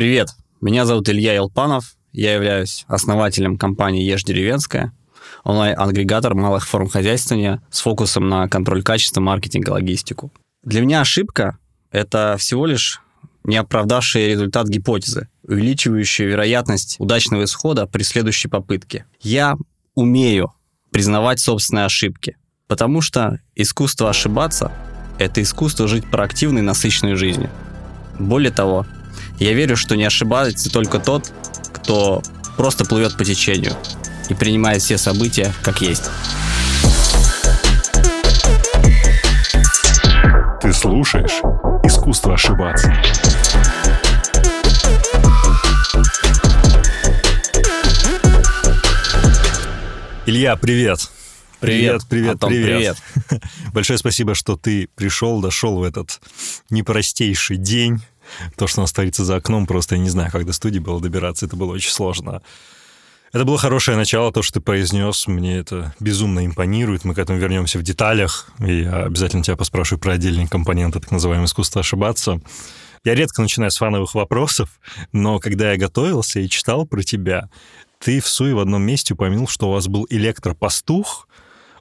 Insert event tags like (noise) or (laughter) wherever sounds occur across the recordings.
Привет, меня зовут Илья Елпанов, я являюсь основателем компании «Ешь деревенская», онлайн-агрегатор малых форм хозяйствования с фокусом на контроль качества, маркетинг и логистику. Для меня ошибка – это всего лишь не результат гипотезы, увеличивающая вероятность удачного исхода при следующей попытке. Я умею признавать собственные ошибки, потому что искусство ошибаться – это искусство жить проактивной, насыщенной жизнью. Более того, я верю, что не ошибается только тот, кто просто плывет по течению и принимает все события как есть. Ты слушаешь «Искусство ошибаться». Илья, привет. Привет, привет, Антон, привет. (laughs) Большое спасибо, что ты пришел, дошел в этот непростейший день. То, что у нас творится за окном, просто я не знаю, как до студии было добираться, это было очень сложно. Это было хорошее начало, то, что ты произнес, мне это безумно импонирует. Мы к этому вернемся в деталях, и я обязательно тебя поспрашиваю про отдельные компоненты так называемого искусства ошибаться. Я редко начинаю с фановых вопросов, но когда я готовился и читал про тебя, ты в Суе в одном месте упомянул, что у вас был электропастух,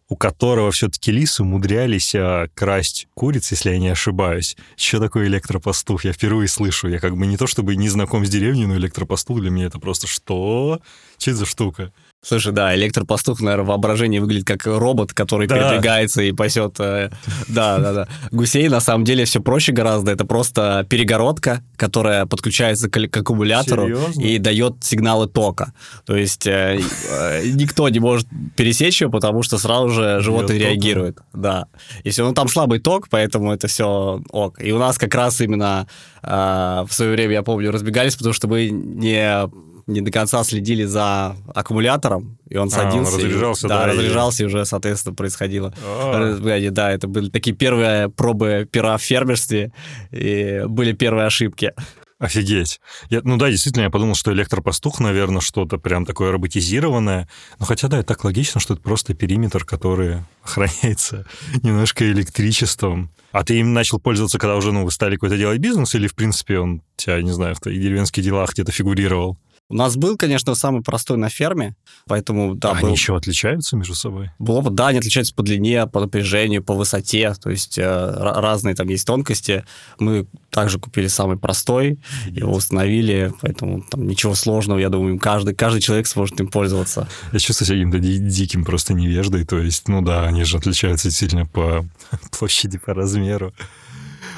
у которого все-таки лисы умудрялись а, красть куриц, если я не ошибаюсь. Что такое электропастух? Я впервые слышу. Я как бы не то чтобы не знаком с деревней, но электропастух для меня это просто что? Что это за штука? Слушай, да, электропастух, наверное, воображение выглядит как робот, который да. передвигается и пасет. Э, да, да, да. Гусей на самом деле все проще гораздо. Это просто перегородка, которая подключается к, к аккумулятору Серьезно? и дает сигналы тока. То есть э, э, никто не может пересечь ее, потому что сразу же животное реагирует. Да. И все, ну там слабый ток, поэтому это все ок. И у нас как раз именно в свое время, я помню, разбегались, потому что мы не не до конца следили за аккумулятором, и он садился. А, он разряжался, и, да, да, разряжался, и... и уже, соответственно, происходило. А-а-а. Да, это были такие первые пробы пера в фермерстве, и были первые ошибки. Офигеть. Я, ну да, действительно, я подумал, что электропастух, наверное, что-то прям такое роботизированное. Но хотя, да, это так логично, что это просто периметр, который (laughs) охраняется немножко электричеством. А ты им начал пользоваться, когда уже, ну, вы стали какой-то делать бизнес, или, в принципе, он тебя, не знаю, в деревенских делах где-то фигурировал? У нас был, конечно, самый простой на ферме, поэтому, да, а был... Они еще отличаются между собой? Было бы, да, они отличаются по длине, по напряжению, по высоте, то есть э, разные там есть тонкости. Мы также купили самый простой, его установили, поэтому там ничего сложного, я думаю, каждый, каждый человек сможет им пользоваться. Я чувствую себя каким-то диким просто невеждой, то есть, ну да, они же отличаются действительно по (laughs) площади, по размеру.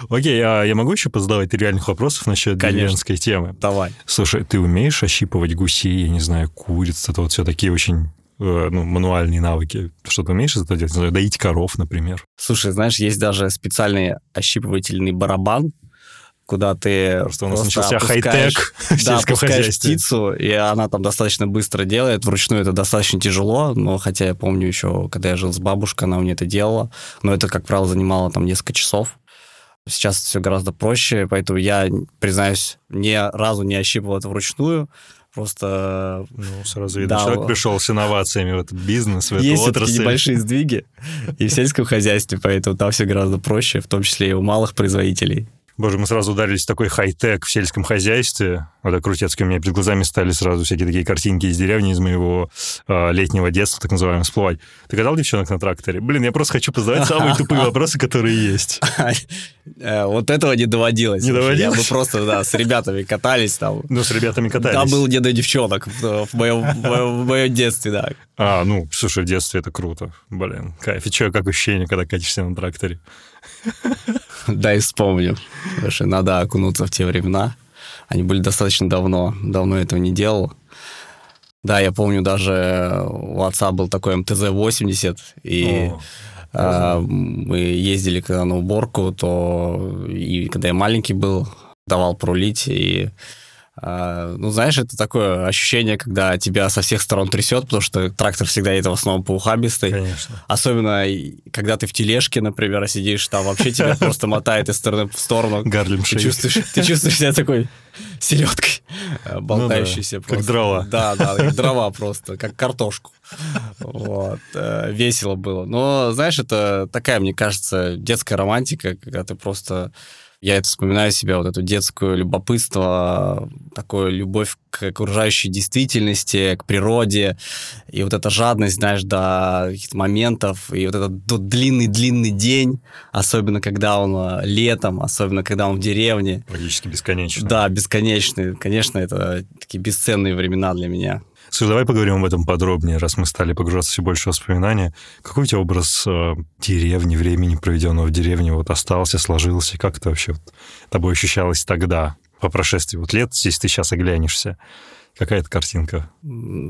Окей, а я могу еще позадавать реальных вопросов насчет деревенской темы? Давай. Слушай, ты умеешь ощипывать гусей, я не знаю, куриц, это вот все такие очень э, ну, мануальные навыки. Что ты умеешь это делать? Знаю, доить коров, например. Слушай, знаешь, есть даже специальный ощипывательный барабан, куда ты Просто у нас начался хай-тек (laughs) да, опускаешь птицу, и она там достаточно быстро делает. Вручную это достаточно тяжело, но хотя я помню еще, когда я жил с бабушкой, она мне это делала. Но это, как правило, занимало там несколько часов. Сейчас все гораздо проще, поэтому я, признаюсь, ни разу не ощипывал это вручную. Просто... Ну, сразу видно, да, человек пришел с инновациями в этот бизнес, в эту есть отрасль. Есть небольшие сдвиги и в сельском хозяйстве, поэтому там все гораздо проще, в том числе и у малых производителей. Боже, мы сразу ударились в такой хай-тек в сельском хозяйстве. Вот так крутецкий у меня перед глазами стали сразу всякие такие картинки из деревни, из моего э, летнего детства, так называемого, всплывать. Ты катал девчонок на тракторе? Блин, я просто хочу задавать самые тупые вопросы, которые есть. (laughs) Э, вот этого не доводилось. Не доводилось? Мы просто, да, с ребятами катались там. Ну, с ребятами катались. Там был не до девчонок в моем, в моем детстве, да. А, ну, слушай, в детстве это круто. Блин, кайф. И что, как ощущение, когда катишься на тракторе? (laughs) Да, и вспомню. Потому что надо окунуться в те времена. Они были достаточно давно. Давно этого не делал. Да, я помню, даже у отца был такой МТЗ-80, и а, мы ездили когда на уборку, то и когда я маленький был, давал прулить, и ну, знаешь, это такое ощущение, когда тебя со всех сторон трясет, потому что трактор всегда это в основном поухабистый. Конечно. Особенно, когда ты в тележке, например, сидишь, там вообще тебя просто мотает из стороны в сторону. Гарлем ты чувствуешь, ты чувствуешь себя такой селедкой, болтающейся ну да, Как дрова. Да, да, как дрова просто, как картошку. Вот. Э, весело было. Но, знаешь, это такая, мне кажется, детская романтика, когда ты просто Я это вспоминаю себя, вот эту детскую любопытство, такую любовь к окружающей действительности, к природе, и вот эта жадность, знаешь, до каких-то моментов, и вот этот длинный-длинный день, особенно когда он э, летом, особенно когда он в деревне. Практически бесконечный. Да, бесконечный. Конечно, это такие бесценные времена для меня. Слушай, давай поговорим об этом подробнее, раз мы стали погружаться все больше в воспоминания. Какой у тебя образ э, деревни, времени, проведенного в деревне, вот остался, сложился? Как это вообще вот, тобой ощущалось тогда, по прошествии вот лет, если ты сейчас оглянешься? Какая это картинка?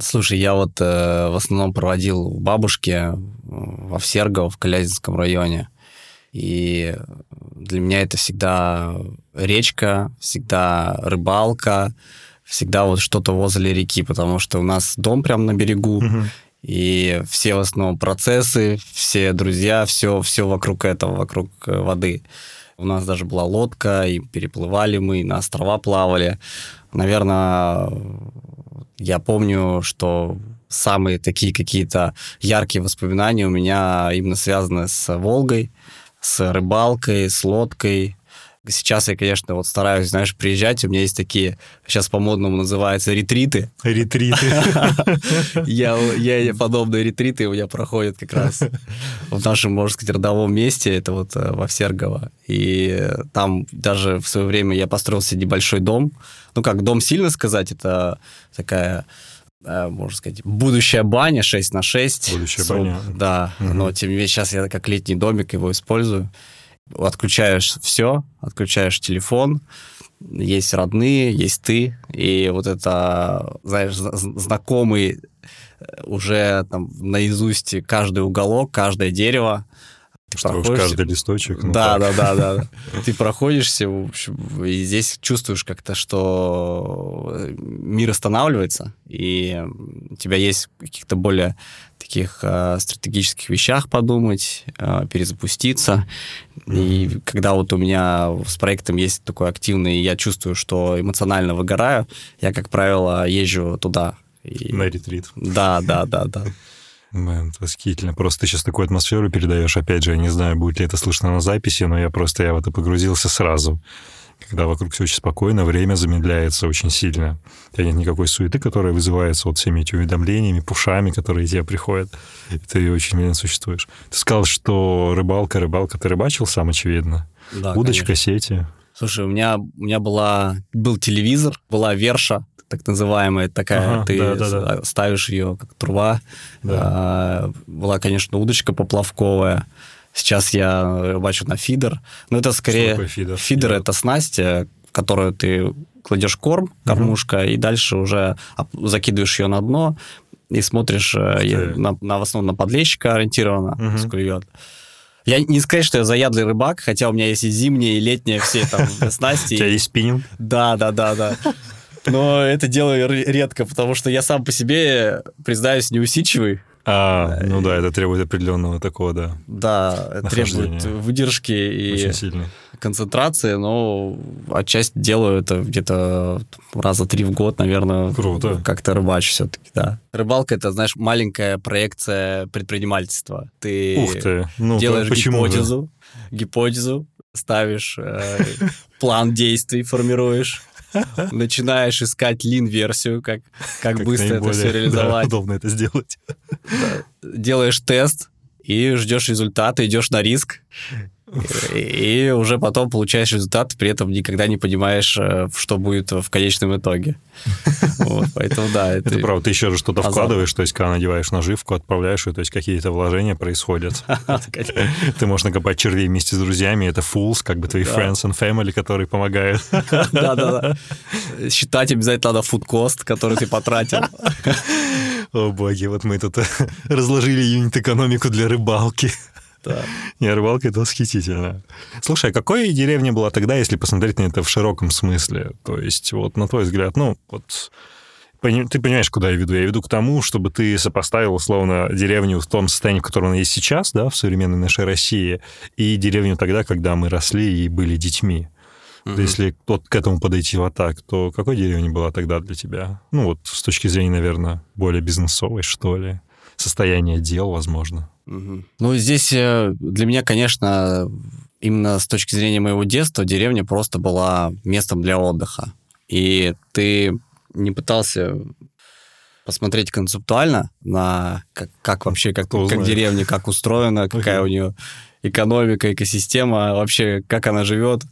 Слушай, я вот э, в основном проводил у бабушки во Всергово, в Калязинском районе. И для меня это всегда речка, всегда рыбалка, всегда вот что-то возле реки, потому что у нас дом прямо на берегу, угу. и все в основном процессы, все друзья, все, все вокруг этого, вокруг э, воды. У нас даже была лодка, и переплывали мы, и на острова плавали. Наверное, я помню, что самые такие какие-то яркие воспоминания у меня именно связаны с Волгой, с рыбалкой, с лодкой, Сейчас я, конечно, вот стараюсь, знаешь, приезжать. У меня есть такие, сейчас по-модному называются ретриты. Ретриты. (laughs) Я, я подобные ретриты у меня проходят как раз в нашем, можно сказать, родовом месте. Это вот э, во Всергово. И там даже в свое время я построил себе небольшой дом. Ну, как дом сильно сказать, это такая э, можно сказать, будущая баня 6 на 6. Будущая баня. Да, угу. но тем не менее сейчас я как летний домик его использую отключаешь все, отключаешь телефон, есть родные, есть ты, и вот это, знаешь, знакомый э, уже там наизусть каждый уголок, каждое дерево, что проходишь... уж каждый листочек. Ну да, да, да, да, да. (laughs) Ты проходишься, в общем, и здесь чувствуешь как-то, что мир останавливается, и у тебя есть каких-то более таких э, стратегических вещах подумать, э, перезапуститься. И когда вот у меня с проектом есть такой активный, я чувствую, что эмоционально выгораю, я, как правило, езжу туда. И... На ретрит. Да, да, да, да. Мэн, восхитительно. Просто ты сейчас такую атмосферу передаешь. Опять же, я не знаю, будет ли это слышно на записи, но я просто я в это погрузился сразу. Когда вокруг все очень спокойно, время замедляется очень сильно. У тебя нет никакой суеты, которая вызывается вот всеми этими уведомлениями, пушами, которые тебе приходят. И ты очень медленно существуешь. Ты сказал, что рыбалка, рыбалка. Ты рыбачил сам, очевидно? Да, Удочка, конечно. сети? Слушай, у меня, у меня была, был телевизор, была верша, так называемая, такая, ага, ты да, да, да. ставишь ее как труба. Да. А, была, конечно, удочка поплавковая. Сейчас я рыбачу на фидер. Но это скорее... Что фидер? Фидер — это снасть, э, в которую ты кладешь корм, кормушка, угу. и дальше уже закидываешь ее на дно и смотришь э, на, на, в основном на подлещика ориентированно, угу. клюет. Я не сказать, что я заядлый рыбак, хотя у меня есть и зимние, и летние все там (laughs) снасти. У тебя есть спиннинг? Да, да, да, да. Но это делаю редко, потому что я сам по себе, признаюсь, неусидчивый. А, ну да, это требует определенного такого, да. Да, требует выдержки и концентрации, но отчасти делаю это где-то раза три в год, наверное. Круто. Как-то рыбачу все-таки, да. Рыбалка это, знаешь, маленькая проекция предпринимательства. Ты, Ух ты. Ну, делаешь гипотезу, гипотезу, ставишь э, (laughs) план действий, формируешь (laughs) начинаешь искать лин-версию, как, как, как быстро это все реализовать. Да, удобно это сделать. Делаешь тест и ждешь результата, идешь на риск, и уже потом получаешь результат, при этом никогда не понимаешь, э, что будет в конечном итоге. (laughs) Вот, поэтому да. Это, это правда. Ты еще же что-то вкладываешь, то есть когда надеваешь наживку, отправляешь ее, то есть какие-то вложения происходят. (laughs) Ты можешь накопать червей вместе с друзьями, это fools, как бы твои friends and family, которые помогают. (laughs) Да-да-да. Считать обязательно надо food cost, который ты потратил. О боги, вот мы тут разложили юнит-экономику для рыбалки. Да. Не, рыбалка это восхитительно. Слушай, а какой деревня была тогда, если посмотреть на это в широком смысле? То есть, вот на твой взгляд, ну, вот ты понимаешь, куда я веду? Я веду к тому, чтобы ты сопоставил, условно, деревню в том состоянии, в котором она есть сейчас, да, в современной нашей России, и деревню тогда, когда мы росли и были детьми. Mm-hmm. Если вот к этому подойти вот так, то какой деревня была тогда для тебя? Ну, вот с точки зрения, наверное, более бизнесовой, что ли? Состояние дел, возможно. Угу. Ну, здесь э, для меня, конечно, именно с точки зрения моего детства деревня просто была местом для отдыха. И ты не пытался посмотреть концептуально на как, как вообще, как, как деревня, как устроена, какая у нее экономика, экосистема, вообще как она живет,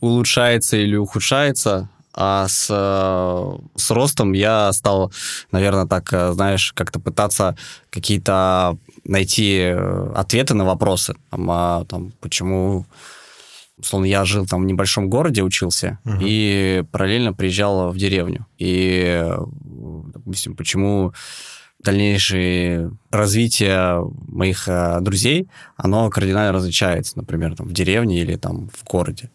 улучшается или ухудшается. А с, с ростом я стал, наверное, так, знаешь, как-то пытаться какие-то найти ответы на вопросы. Там, а, там, почему Условно, я жил там в небольшом городе, учился, uh-huh. и параллельно приезжал в деревню. И, допустим, почему дальнейшее развитие моих э, друзей, оно кардинально различается, например, там, в деревне или там в городе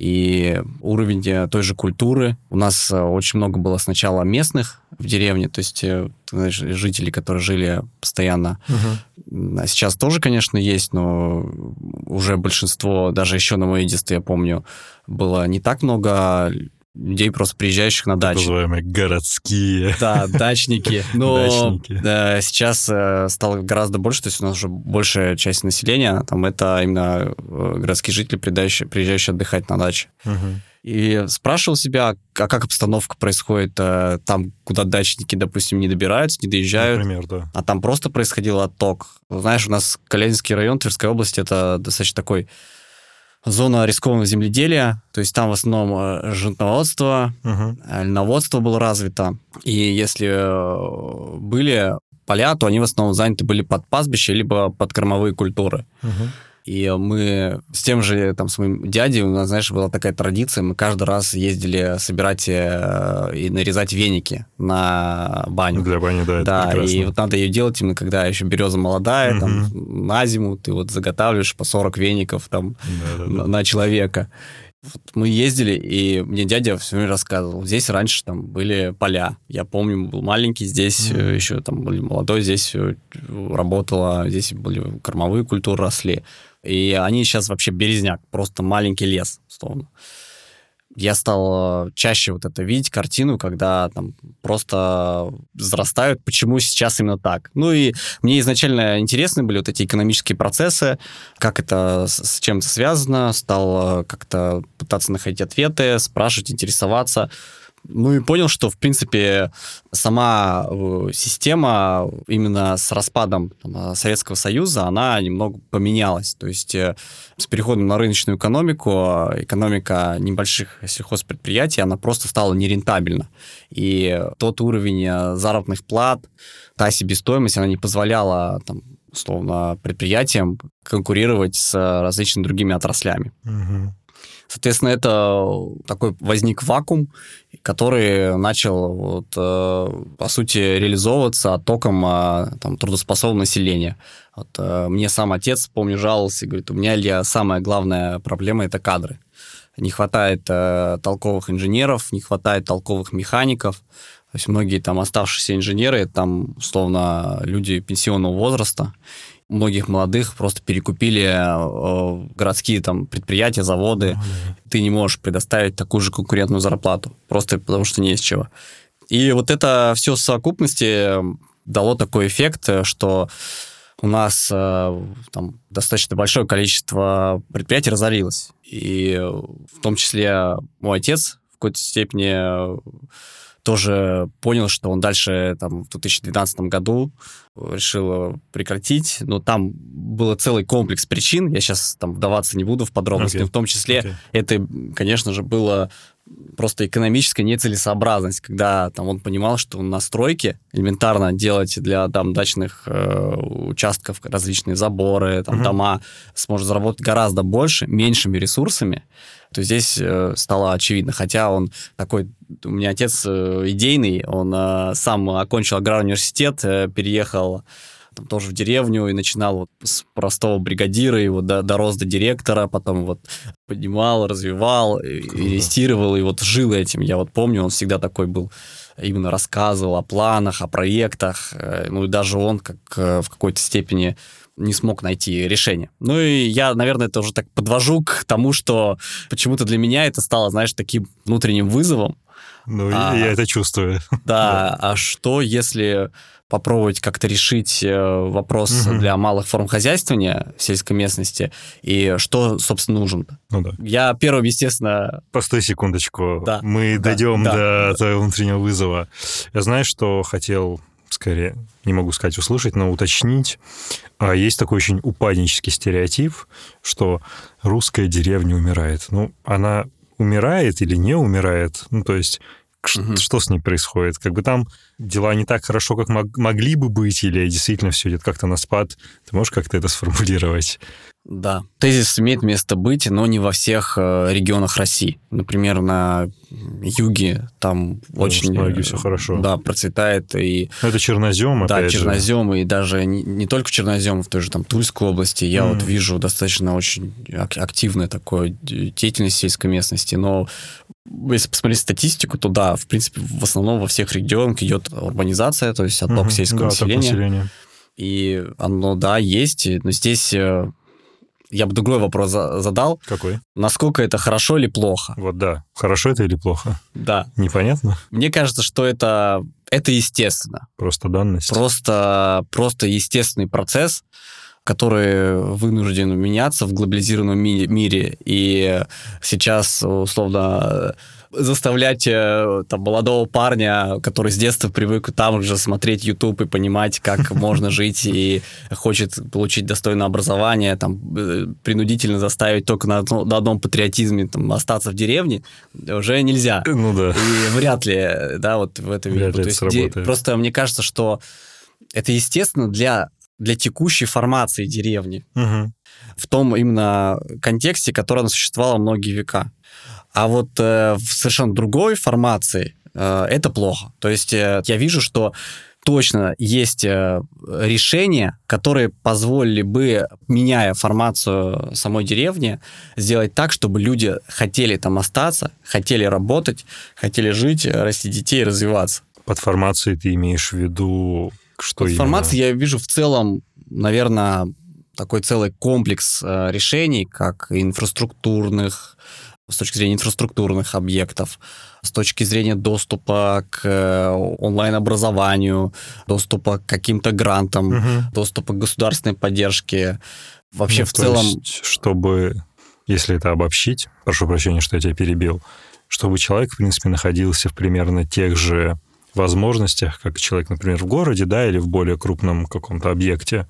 и уровень э, той же культуры. У нас э, очень много было сначала местных в деревне, то есть э, знаешь, жители, которые жили постоянно. Угу. А сейчас тоже, конечно, есть, но уже большинство, даже еще на моей детстве, я помню, было не так много людей, просто приезжающих на дачу. Называемые городские. Да, дачники. (laughs) Но дачники. Да, сейчас э, стало гораздо больше, то есть у нас уже большая часть населения, там это именно э, городские жители, приезжающие, приезжающие отдыхать на даче. Угу. И спрашивал себя, а как обстановка происходит э, там, куда дачники, допустим, не добираются, не доезжают. Например, да. А там просто происходил отток. Знаешь, у нас Калининский район Тверской области, это достаточно такой зона рискованного земледелия, то есть там в основном э, животноводство, угу. льноводство было развито, и если э, были поля, то они в основном заняты были под пастбище, либо под кормовые культуры. Угу. И мы с тем же, там, с моим дядей, у нас, знаешь, была такая традиция, мы каждый раз ездили собирать э, и нарезать веники на баню. Для бани, да, Да, и вот надо ее делать именно, когда еще береза молодая, угу. там, на зиму ты вот заготавливаешь по 40 веников там да, да, да. на человека. Вот мы ездили, и мне дядя все время рассказывал. Здесь раньше там были поля. Я помню, был маленький, здесь mm-hmm. еще там был молодой, здесь работала, здесь были кормовые культуры росли. И они сейчас вообще березняк, просто маленький лес, условно. Я стал э, чаще вот это видеть, картину, когда там просто взрастают, почему сейчас именно так. Ну и мне изначально интересны были вот эти экономические процессы, как это с чем-то связано, стал э, как-то пытаться находить ответы, спрашивать, интересоваться. Ну и понял, что, в принципе, сама э, система именно с распадом там, Советского Союза, она немного поменялась. То есть э, с переходом на рыночную экономику, экономика небольших сельхозпредприятий, она просто стала нерентабельна. И тот уровень э, заработных плат, та себестоимость, она не позволяла там, условно, предприятиям конкурировать с различными другими отраслями. Угу. Соответственно, это такой возник вакуум, который начал, вот, э, по сути, реализовываться оттоком э, там, трудоспособного населения. Вот, э, мне сам отец, помню, жаловался, говорит, у меня ли самая главная проблема – это кадры. Не хватает э, толковых инженеров, не хватает толковых механиков. То есть многие там оставшиеся инженеры, там, условно, люди пенсионного возраста, многих молодых просто перекупили э, городские там предприятия, заводы. Mm-hmm. Ты не можешь предоставить такую же конкурентную зарплату, просто потому что не из чего. И вот это все в совокупности дало такой эффект, что у нас э, там достаточно большое количество предприятий разорилось. И в том числе мой отец в какой-то степени тоже понял, что он дальше там, в 2012 году решил прекратить, но там был целый комплекс причин, я сейчас там вдаваться не буду в подробности, okay. в том числе okay. это, конечно же, было просто экономическая нецелесообразность, когда там он понимал, что на стройке элементарно делать для там дачных э, участков различные заборы, там uh-huh. дома сможет заработать гораздо больше, меньшими ресурсами, то здесь э, стало очевидно. Хотя он такой, у меня отец э, идейный, он э, сам окончил аграрный университет, э, переехал там, тоже в деревню и начинал вот с простого бригадира, вот до, дорос до директора, потом вот поднимал, развивал, инвестировал, и вот жил этим. Я вот помню, он всегда такой был, именно рассказывал о планах, о проектах, э, ну и даже он как э, в какой-то степени не смог найти решение. Ну и я, наверное, это уже так подвожу к тому, что почему-то для меня это стало, знаешь, таким внутренним вызовом, Ну, А. я это чувствую. Да, (laughs) а что если попробовать как-то решить э, вопрос Мгм. для малых форм хозяйствования в сельской местности и что, собственно, нужен? Ну да. Я первым, естественно, Постой секундочку. Да, Мы да, дойдем да. до твоего внутреннего вызова. Я знаю, что хотел скорее, не могу сказать услышать, но уточнить. А есть такой очень упаднический стереотип, что русская деревня умирает. Ну, она умирает или не умирает? Ну, то есть Мгм. что с ней происходит? Как бы там дела не так хорошо, как мог- могли бы быть, или действительно все идет как-то на спад? Ты можешь как-то это сформулировать? Да, тезис имеет место быть, но не во всех э, регионах России. Например, на юге там Ну, очень... на юге э, всё хорошо. Да, процветает и... Ну, это чернозем, Да, опять же. чернозем, и даже не, не только чернозем, в той же там Тульской области. Я Мгм. вот вижу достаточно очень ак- активное такое деятельность сельской местности, но если посмотреть статистику, то да, в принципе, в основном во всех регионах идет урбанизация, то есть отток Мгм. сельского Да, отток населения. населения. И оно, да, есть, но здесь э, я бы другой вопрос за- задал. Какой? Насколько это хорошо или плохо? Вот да. Хорошо это или плохо? Да. Непонятно. Мне кажется, что это, это естественно. Просто данность. Просто, просто естественный процесс, который вынужден меняться в глобализированном ми- мире. И сейчас, условно, заставлять э, там, молодого парня, который с детства привык там же смотреть YouTube и понимать, как (laughs) можно жить и хочет получить достойное образование, там, э, принудительно заставить только на, одно- на одном патриотизме там, остаться в деревне, уже нельзя. Ну да. И вряд ли, да, вот в этом Вряд ли То это есть де- сработает. Просто мне кажется, что это естественно для, для текущей формации деревни Мгм. в том именно контексте, который она существовала многие века. А вот э, в совершенно другой формации э, это плохо. То есть э, я вижу, что точно есть э, решения, которые позволили бы, меняя формацию самой деревни, сделать так, чтобы люди хотели там остаться, хотели работать, хотели жить, э, расти детей, развиваться. Под формацией ты имеешь в виду, что Под именно? я вижу в целом, наверное, такой целый комплекс э, решений, как инфраструктурных, с точки зрения инфраструктурных объектов, с точки зрения доступа к э, онлайн-образованию, доступа к каким-то грантам, Мгм. доступа к государственной поддержке. Вообще Ну, в целом... есть, чтобы, если это обобщить, прошу прощения, что я тебя перебил, чтобы человек, в принципе, находился в примерно тех же возможностях, как человек, например, в городе, да, или в более крупном каком-то объекте,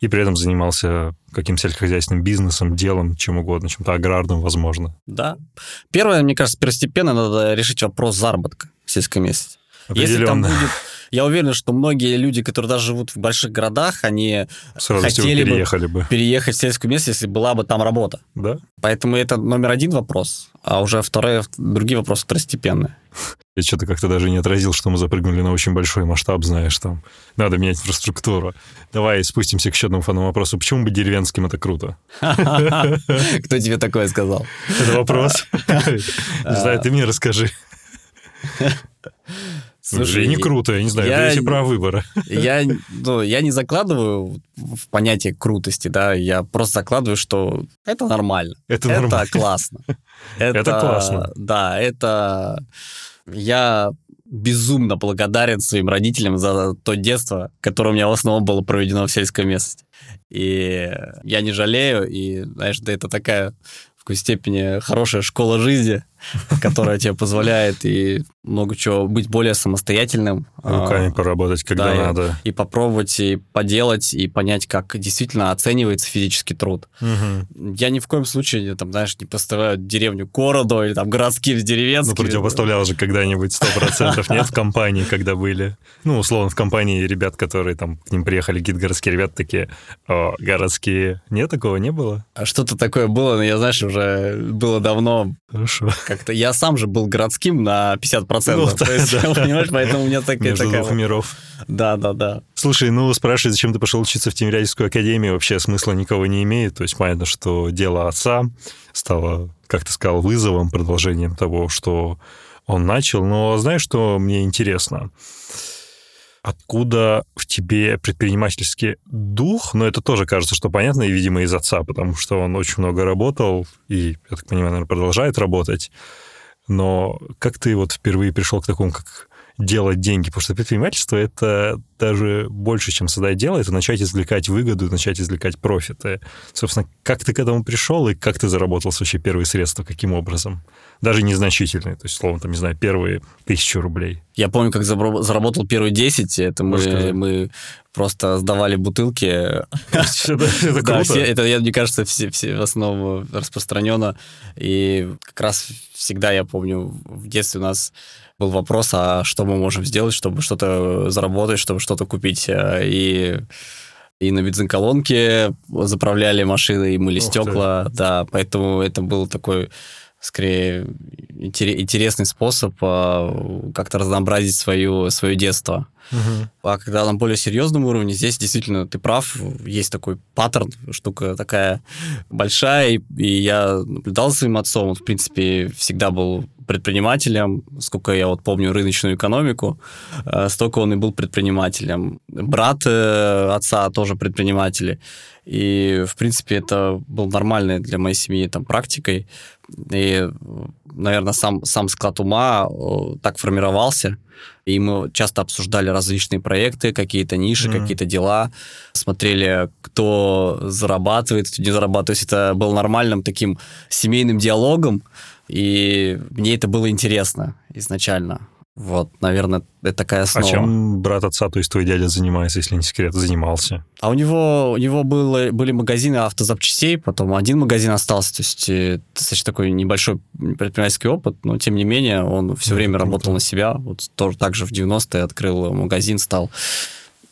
и при этом занимался каким сельскохозяйственным бизнесом, делом, чем угодно, чем-то аграрным, возможно. Да. Первое, мне кажется, первостепенно надо решить вопрос заработка в сельской местности. Если там будет... Я уверен, что многие люди, которые даже живут в больших городах, они С радостью хотели бы переехали бы. переехать в сельскую местность, если была бы там работа. Да? Поэтому это номер один вопрос, а уже второе, другие вопросы второстепенные. Я что-то как-то даже не отразил, что мы запрыгнули на очень большой масштаб, знаешь, там. Надо менять инфраструктуру. Давай спустимся к еще одному фаному вопросу. Почему быть деревенским это круто? (laughs) Кто тебе такое сказал? Это вопрос. (laughs) Не знаю, ты мне расскажи. (laughs) Слушай, не круто, я не знаю, я- есть право выбора. я, (laughs) ну, я не закладываю в понятие крутости, да, я просто закладываю, что это нормально. Это Это нормально. классно. (laughs) Это классно. Да, это... Я безумно благодарен своим родителям за то детство, которое у меня в основном было проведено в сельской местности. И я не жалею, и, знаешь, да, это такая в какой степени хорошая школа жизни, (laughs) которая тебе позволяет и много чего быть более самостоятельным. Руками а, поработать, когда да, и- надо. и попробовать и поделать, и понять, как действительно оценивается физический труд. Мгм. Я ни в коем случае, там, знаешь, не поставляю деревню к городу или там городским с Ну, деревенскими. противопоставлял же когда-нибудь 100%, нет, в компании, когда были. Ну, условно, в компании ребят, которые там к ним приехали, какие-то городские ребята такие, о, городские. Нет, такого не было? А Что-то такое было, но я, знаешь, уже было давно Хорошо. Как-то... Я сам же был городским на 50%. Ну, (laughs) То да, есть, да. понимаешь, поэтому у меня такая... Между такая двух миров. Да, да, да. Слушай, ну, спрашивать, зачем ты пошел учиться в Тимирязевскую академию, вообще смысла никого не имеет. То есть понятно, что дело отца стало, как ты сказал, вызовом, продолжением того, что он начал. Но знаешь, что мне интересно? Откуда в тебе предпринимательский дух? Но это тоже кажется, что понятно, и, видимо, из отца, потому что он очень много работал и, я так понимаю, наверное, продолжает работать. Но как ты вот впервые пришел к такому, как делать деньги, потому что предпринимательство — это даже больше, чем создать дело, это начать извлекать выгоду, начать извлекать профиты. Собственно, как ты к этому пришел и как ты заработал вообще первые средства, каким образом? Даже незначительные, то есть, словно, там, не знаю, первые тысячу рублей. Я помню, как заработал первые 10, это мы, мы просто сдавали бутылки. (laughs) Это круто. Это, мне кажется, в основном распространено. И как раз всегда, я помню, в детстве у нас был вопрос, а что мы можем сделать, чтобы что-то заработать, чтобы что-то купить. Э, и и на бензоколонке заправляли машины, и мыли Ух стекла, ты. да, поэтому это был такой скорее интересный способ э, как-то разнообразить свое, свое детство. Угу. А когда на более серьезном уровне, здесь действительно ты прав, есть такой паттерн, штука такая большая, и я наблюдал за своим отцом, он, в принципе, всегда был предпринимателем, сколько я вот помню рыночную экономику, э, столько он и был предпринимателем. Брат э, отца тоже предприниматели. И, в принципе, это был нормальной для моей семьи там практикой. И, наверное, сам, сам склад ума э, так формировался. И мы часто обсуждали различные проекты, какие-то ниши, mm-hmm. какие-то дела, смотрели, кто зарабатывает, кто не зарабатывает. То есть это был нормальным таким семейным диалогом, и мне это было интересно изначально. Вот, наверное, это такая основа. А чем брат отца, то есть твой дядя занимается, если не секрет, занимался? А у него, у него было, были магазины автозапчастей, потом один магазин остался, то есть э, достаточно такой небольшой предпринимательский опыт, но тем не менее он все время круто. работал на себя. Вот тоже так же в 90-е открыл магазин, стал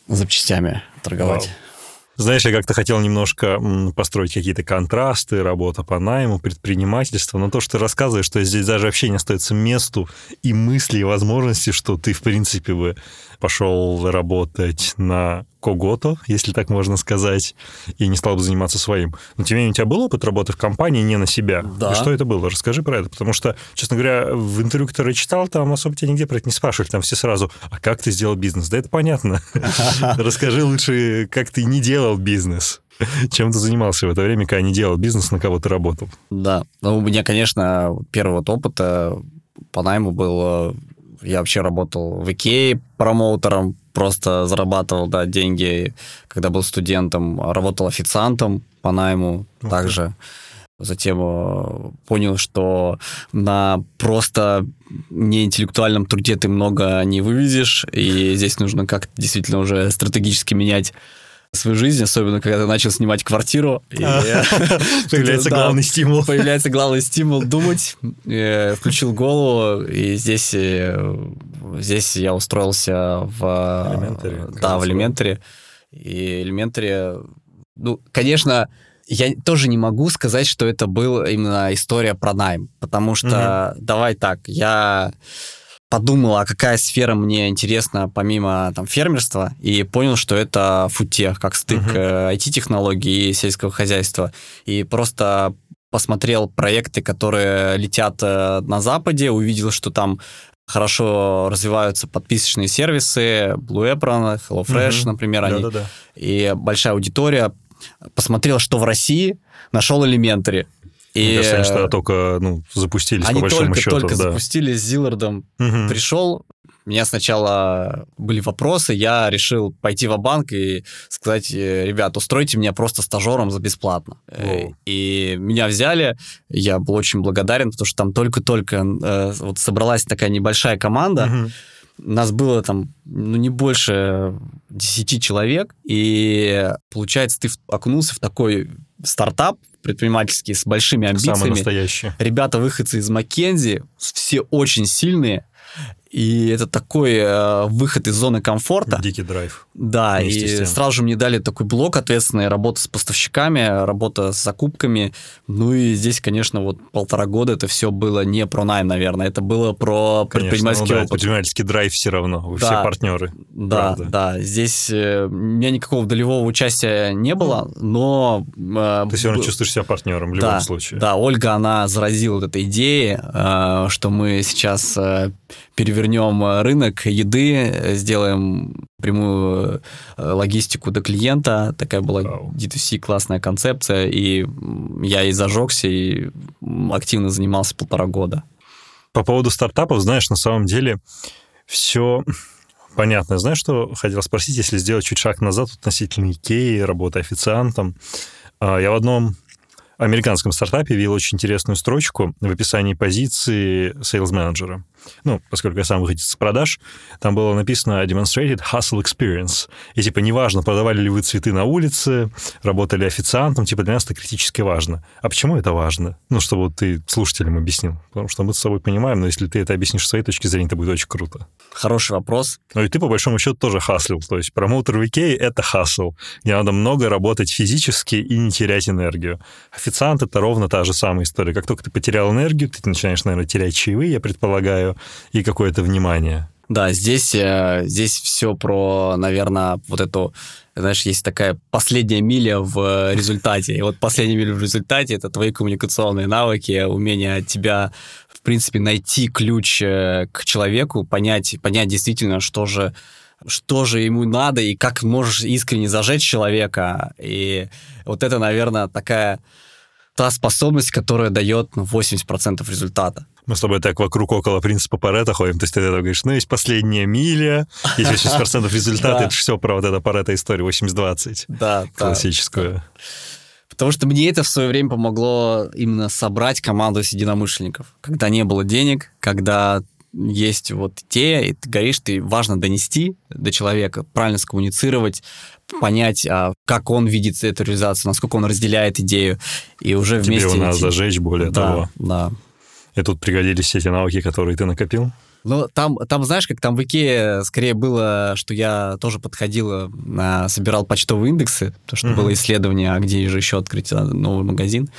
запчастями торговать. Вау. Знаешь, я как-то хотел немножко построить какие-то контрасты, работа по найму, предпринимательство, но то, что ты рассказываешь, что здесь даже вообще не остается месту и мысли, и возможности, что ты, в принципе, бы пошел работать на Когото, если так можно сказать, и не стал бы заниматься своим. Но тем не менее, у тебя был опыт работы в компании не на себя. Да. И что это было? Расскажи про это. Потому что, честно говоря, в интервью, которое читал, там особо тебя нигде про это не спрашивали. Там все сразу, а как ты сделал бизнес? Да это понятно. (laughs) Расскажи лучше, как ты не делал бизнес. Чем ты занимался в это время, когда не делал бизнес, на кого ты работал? Да, ну, у меня, конечно, первый вот опыт по найму был я вообще работал в Икее промоутером, просто зарабатывал, да, деньги, когда был студентом, работал официантом по найму okay. также. Затем э, понял, что на просто неинтеллектуальном труде ты много не вывезешь, и здесь нужно как-то действительно уже стратегически менять свою жизнь, особенно когда ты начал снимать квартиру. (laughs) Появляется главный стимул. Появляется главный стимул думать. Включил голову, и здесь э, здесь я устроился в... Да, в элементаре. И элементаре... Ну, конечно, я тоже не могу сказать, что это была именно история про найм, потому что, давай так, я подумал, а какая сфера мне интересна помимо там фермерства, и понял, что это футех, как стык uh-huh. IT-технологий и сельского хозяйства. И просто посмотрел проекты, которые летят э, на Западе, увидел, что там хорошо развиваются подписочные сервисы, Blue Apron, HelloFresh, uh-huh. например, они, Да-да-да. и большая аудитория. Посмотрел, что в России, нашел Elementary. И, Мне кажется, они что только ну, запустились, они по большому только, счету. только да. запустились с Зиллардом. Угу. Пришел, у меня сначала были вопросы, я решил пойти в банк и сказать, э, ребят, устройте меня просто стажером за бесплатно. Воу. И меня взяли, я был очень благодарен, потому что там только-только э, вот собралась такая небольшая команда, угу. Нас было там, ну, не больше 10 человек, и получается, ты окунулся в такой стартап, предпринимательские с большими амбициями. Самые настоящие. Ребята, выходцы из Маккензи, все очень сильные, и это такой э, выход из зоны комфорта. Дикий драйв. Да, и сразу же мне дали такой блок ответственный, работа с поставщиками, работа с закупками. Ну и здесь, конечно, вот полтора года это все было не про найм, наверное, это было про конечно, предпринимательский ну, да, опыт. предпринимательский драйв все равно, вы да, все партнеры. Да, правда. да, здесь э, у меня никакого долевого участия не было, но... Э, Ты все равно чувствуешь себя партнером в любом да, случае. Да, Ольга, она заразила вот этой идеей, э, что мы сейчас э, перевернем э, рынок еды, сделаем прямую э, логистику до клиента. Такая была D2C классная концепция, и я и зажегся, и активно занимался полтора года. По поводу стартапов, знаешь, на самом деле все понятно. Знаешь, что хотел спросить, если сделать чуть шаг назад относительно Икеи, работы официантом. А, я в одном американском стартапе видел очень интересную строчку в описании позиции sales менеджера ну, поскольку я сам выходец с продаж, там было написано demonstrated hustle experience. И типа неважно, продавали ли вы цветы на улице, работали официантом, типа для нас это критически важно. А почему это важно? Ну, чтобы вот ты слушателям объяснил. Потому что мы с собой понимаем, но если ты это объяснишь с своей точки зрения, это будет очень круто. Хороший вопрос. Ну и ты, по большому счету, тоже хаслил. То есть промоутер в Икее — это хасл. Где надо много работать физически и не терять энергию. Официант — это ровно та же самая история. Как только ты потерял энергию, ты начинаешь, наверное, терять чаевые, я предполагаю, и какое-то внимание. Да, здесь, э, здесь все про, наверное, вот эту, знаешь, есть такая последняя миля в результате. И вот последняя миля в результате — это твои коммуникационные навыки, умение тебя, в принципе, найти ключ э, к человеку, понять, понять действительно, что же что же ему надо и как можешь искренне зажечь человека. И вот это, наверное, такая та способность, которая дает ну, 80% результата. Мы с тобой так вокруг около принципа Парета ходим. То есть ты говоришь, ну, есть последняя миля, есть 80% результата, это все про вот это Парета историю 80-20. Да. Классическую. Потому что мне это в свое время помогло именно собрать команду из единомышленников. Когда не было денег, когда есть вот идея, и ты говоришь, ты важно донести до человека, правильно скоммуницировать, понять, а как он видит эту реализацию, насколько он разделяет идею, и уже Тебе вместе... Тебе надо зажечь, более да, того. Да, и тут пригодились все эти навыки, которые ты накопил? Ну, там, там, знаешь, как там в Икее скорее было, что я тоже подходил, а, собирал почтовые индексы, потому что mm-hmm. было исследование, а где же еще открыть а, новый магазин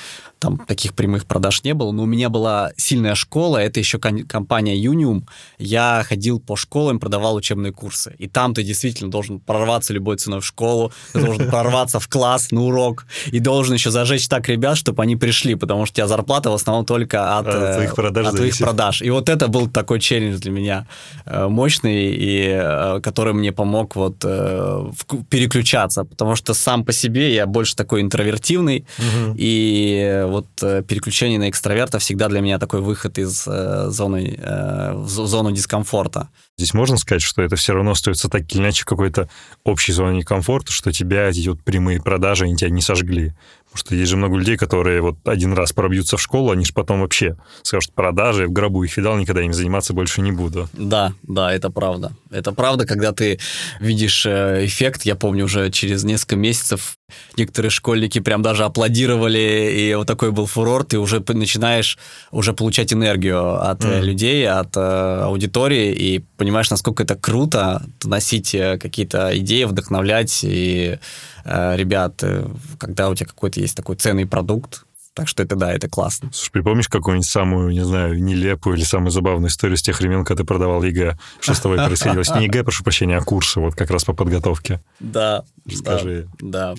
там таких прямых продаж не было, но у меня была сильная школа, это еще компания Unium. Я ходил по школам, продавал учебные курсы. И там ты действительно должен прорваться любой ценой в школу, ты должен прорваться в класс, на урок, и должен еще зажечь так ребят, чтобы они пришли, потому что у тебя зарплата в основном только от, от твоих продаж. От твоих продаж. И вот это был такой челлендж для меня э, мощный, и э, который мне помог вот э, переключаться, потому что сам по себе я больше такой интровертивный, угу. и вот э, переключение на экстраверта всегда для меня такой выход из э, зоны, э, в зону дискомфорта. Здесь можно сказать, что это все равно остается так или иначе какой-то общей зоне комфорта, что тебя эти вот прямые продажи, они тебя не сожгли. Потому что есть же много людей, которые вот один раз пробьются в школу, они же потом вообще скажут, продажи, в гробу их видал, никогда им заниматься больше не буду. Да, да, это правда. Это правда, когда ты видишь эффект, я помню уже через несколько месяцев некоторые школьники прям даже аплодировали, и вот такой был фурор, ты уже начинаешь уже получать энергию от mm. людей, от э, аудитории, и понимаешь, насколько это круто носить какие-то идеи, вдохновлять и Э, ребят, э, когда у тебя какой-то есть такой ценный продукт, так что это да, это классно. Слушай, припомнишь какую-нибудь самую, не знаю, нелепую или самую забавную историю с тех времен, когда ты продавал ЕГЭ? Что с тобой (laughs) происходило? Не ЕГЭ, прошу прощения, а курсы вот как раз по подготовке. Да. Расскажи. Да.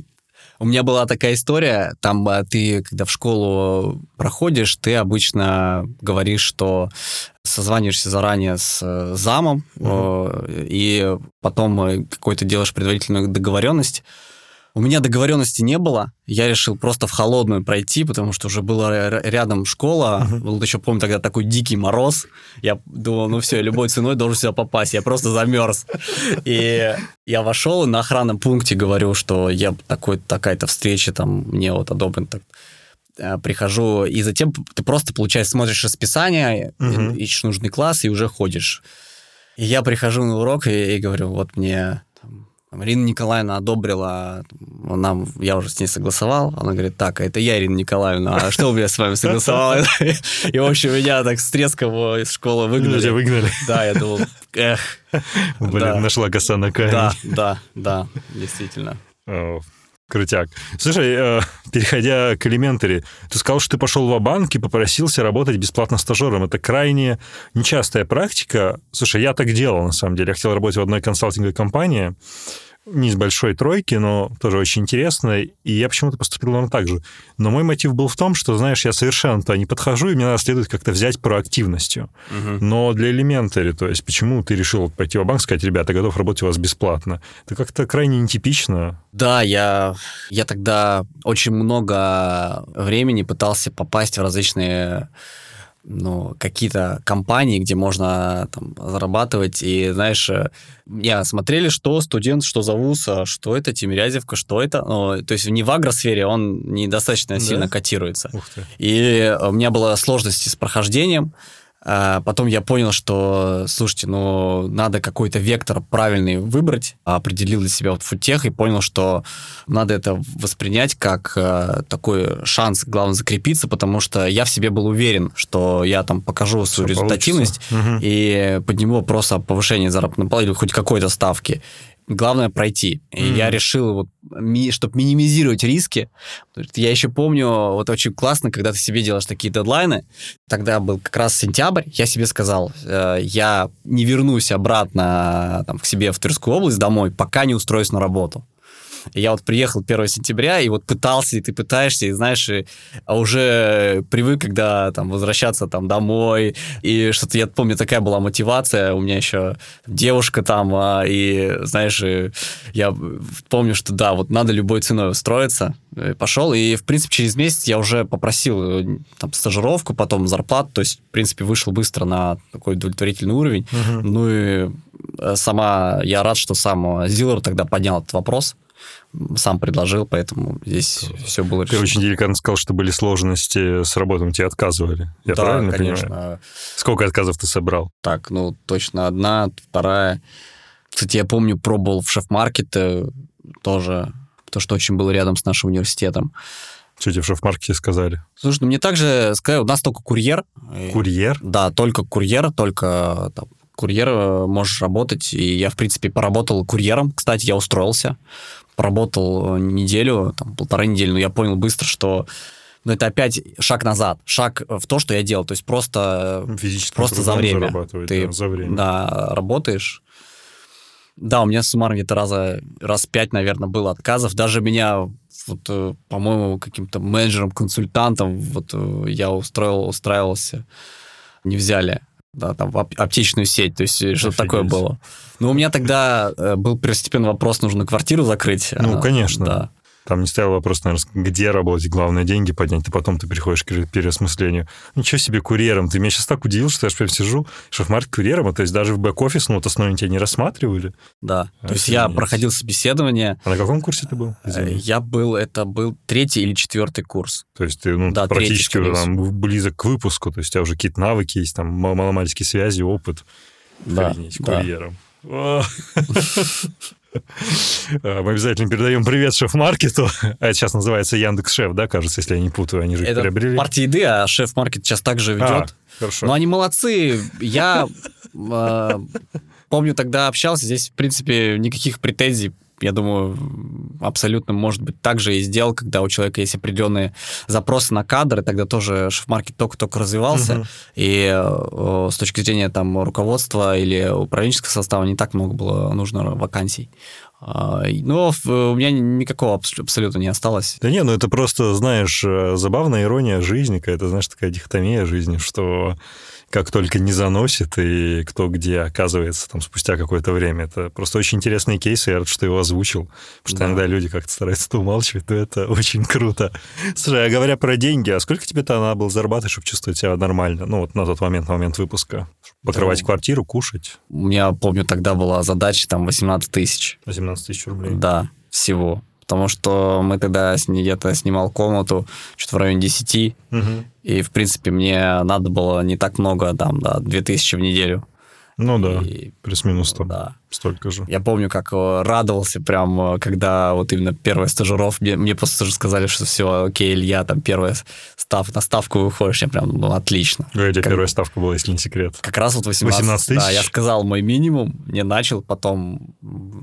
У меня была такая история, там а, ты, когда в школу проходишь, ты обычно говоришь, что созваниваешься заранее с э, замом, угу. и потом э, какой-то делаешь предварительную договоренность, у меня договоренности не было. Я решил просто в холодную пройти, потому что уже была рядом школа. Uh-huh. Был еще, помню, тогда такой дикий мороз. Я думал, ну все, любой ценой должен сюда попасть. Я просто замерз. И я вошел и на охранном пункте говорю, что я такой, такая-то встреча, там, мне вот одобрен так э, прихожу, и затем ты просто, получается, смотришь расписание, uh-huh. ищешь нужный класс и уже ходишь. И я прихожу на урок и, и говорю, вот мне Ирина Николаевна одобрила, нам, я уже с ней согласовал, она говорит, так, а это я, Ирина Николаевна, а что меня с вами согласовал? И, в общем, меня так с треском из школы выгнали. Выгнали? Да, я думал, эх. Блин, нашла коса на камень. Да, да, да, действительно. Крутяк. Слушай, э, переходя к элементари, ты сказал, что ты пошел в банк и попросился работать бесплатно стажером. Это крайне нечастая практика. Слушай, я так делал, на самом деле. Я хотел работать в одной консалтинговой компании, не из большой тройки, но тоже очень интересно, и я почему-то поступил ровно так же. Но мой мотив был в том, что, знаешь, я совершенно туда не подхожу, и мне надо следует как-то взять проактивностью. Угу. Но для элементари, то есть почему ты решил пойти в банк, сказать, ребята, готов работать у вас бесплатно? Это как-то крайне нетипично. Да, я, я тогда очень много времени пытался попасть в различные ну, какие-то компании, где можно там зарабатывать. И, знаешь, э, я смотрели, что студент, что за вуз, а что это, Тимирязевка, что это. Ну, то есть не в агросфере он недостаточно да? сильно котируется. И у меня была сложности с прохождением. А потом я понял, что, слушайте, ну, надо какой-то вектор правильный выбрать. Определил для себя вот фудтех и понял, что надо это воспринять как э, такой шанс, главное, закрепиться, потому что я в себе был уверен, что я там покажу свою Все результативность получится. и подниму вопрос о повышении заработной платы или хоть какой-то ставки главное пройти. И mm. я решил, вот, ми, чтобы минимизировать риски, я еще помню, вот очень классно, когда ты себе делаешь такие дедлайны, тогда был как раз сентябрь, я себе сказал, э, я не вернусь обратно там, к себе в Тверскую область домой, пока не устроюсь на работу. Я вот приехал 1 сентября, и вот пытался, и ты пытаешься, и знаешь, и, а уже привык, когда там возвращаться там домой, и что-то, я помню, такая была мотивация, у меня еще девушка там, а, и знаешь, и я помню, что да, вот надо любой ценой устроиться, пошел, и, в принципе, через месяц я уже попросил э, там стажировку, потом зарплату, то есть, в принципе, вышел быстро на такой удовлетворительный уровень, угу. ну и э, сама, я рад, что сам Зиллер тогда поднял этот вопрос, сам предложил, поэтому здесь Круто. все было решено. Ты очень деликатно сказал, что были сложности с работой, тебе отказывали. Я да, правильно конечно. понимаю? Сколько отказов ты собрал? Так, ну, точно одна, вторая. Кстати, я помню, пробовал в шеф-маркет тоже, то, что очень было рядом с нашим университетом. Что тебе в шеф-маркете сказали? Слушай, ну мне также сказали, у нас только курьер. Курьер? Да, только курьер, только там, курьер э, можешь работать. И я, в принципе, поработал курьером. Кстати, я устроился поработал неделю, там, полторы недели, но я понял быстро, что ну, это опять шаг назад, шаг в то, что я делал. То есть просто, Физически просто за время. Ты да, за время. Да, работаешь. Да, у меня суммарно где-то раза, раз пять, наверное, было отказов. Даже меня, вот, э, по-моему, каким-то менеджером, консультантом, вот э, я устроил, устраивался, не взяли да, там, в аптечную сеть, то есть что-то такое было. Но у меня тогда э, был первостепенный вопрос, нужно квартиру закрыть. Ну, а, конечно. Да. Там не стоял вопрос, наверное, где работать, главное деньги поднять, и потом ты переходишь к переосмыслению. Ничего себе, курьером. Ты меня сейчас так удивил, что я прям сижу, что в марте курьером, а то есть даже в бэк-офис, ну вот основные тебя не рассматривали. Да, а то есть я проходил собеседование. А на каком курсе ты был? Э, Извини. Я был, это был третий или четвертый курс. То есть ты ну, да, практически третий, там, близок к выпуску, то есть у тебя уже какие-то навыки есть, там маломальские связи, опыт. Да, Охренеть, да. курьером. (laughs) А, мы обязательно передаем привет шеф-маркету. А это сейчас называется Яндекс Шеф, да, кажется, если я не путаю, они же это приобрели. партия еды, а шеф-маркет сейчас также ведет. А, хорошо. Но они молодцы. Я э, помню, тогда общался, здесь, в принципе, никаких претензий я думаю, абсолютно может быть так же и сделал, когда у человека есть определенные запросы на кадры, тогда тоже шеф-маркет только-только развивался, угу. и э, с точки зрения там руководства или управленческого состава не так много было нужно вакансий. А, но у меня никакого абсолютно не осталось. Да не, ну это просто, знаешь, э, забавная ирония жизни, какая-то, знаешь, такая дихотомия жизни, что как только не заносит и кто где оказывается там спустя какое-то время. Это просто очень интересные кейсы, я рад, что его озвучил, потому что да. иногда люди как-то стараются это умалчивать, но это очень круто. Слушай, а говоря про деньги, а сколько тебе-то надо было зарабатывать, чтобы чувствовать себя нормально? Ну, вот на тот момент, на момент выпуска. Покрывать да. квартиру, кушать? У меня, помню, тогда была задача там 18 тысяч. 18 тысяч рублей? Да, всего потому что мы тогда я-то снимал комнату что-то в районе 10, угу. и, в принципе, мне надо было не так много, там, да, 2000 в неделю. Ну да, и, плюс-минус там да. столько же. Я помню, как э, радовался прям, э, когда вот именно первая стажировка, мне, мне просто тоже сказали, что все, окей, Илья, там первая став, на ставку выходишь, я прям, ну, отлично. Какая у тебя как, первая ставка была, если не секрет? Как раз вот 18, 18 тысяч? Да, я сказал мой минимум, не начал, потом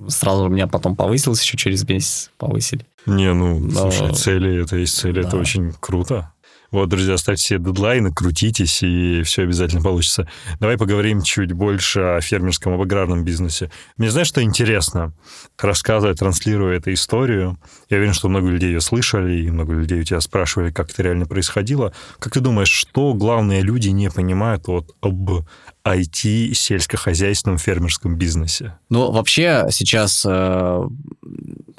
сразу у меня потом повысилось, еще через месяц повысили. Не, ну, Но... слушай, цели, это есть цели, да. это очень круто. Вот, друзья, ставьте себе дедлайны, крутитесь, и все обязательно получится. Давай поговорим чуть больше о фермерском, об аграрном бизнесе. Мне знаешь, что интересно? Рассказывая, транслируя эту историю, я уверен, что много людей ее слышали, и много людей у тебя спрашивали, как это реально происходило. Как ты думаешь, что главные люди не понимают вот об IT, сельскохозяйственном, фермерском бизнесе? Ну, вообще сейчас э,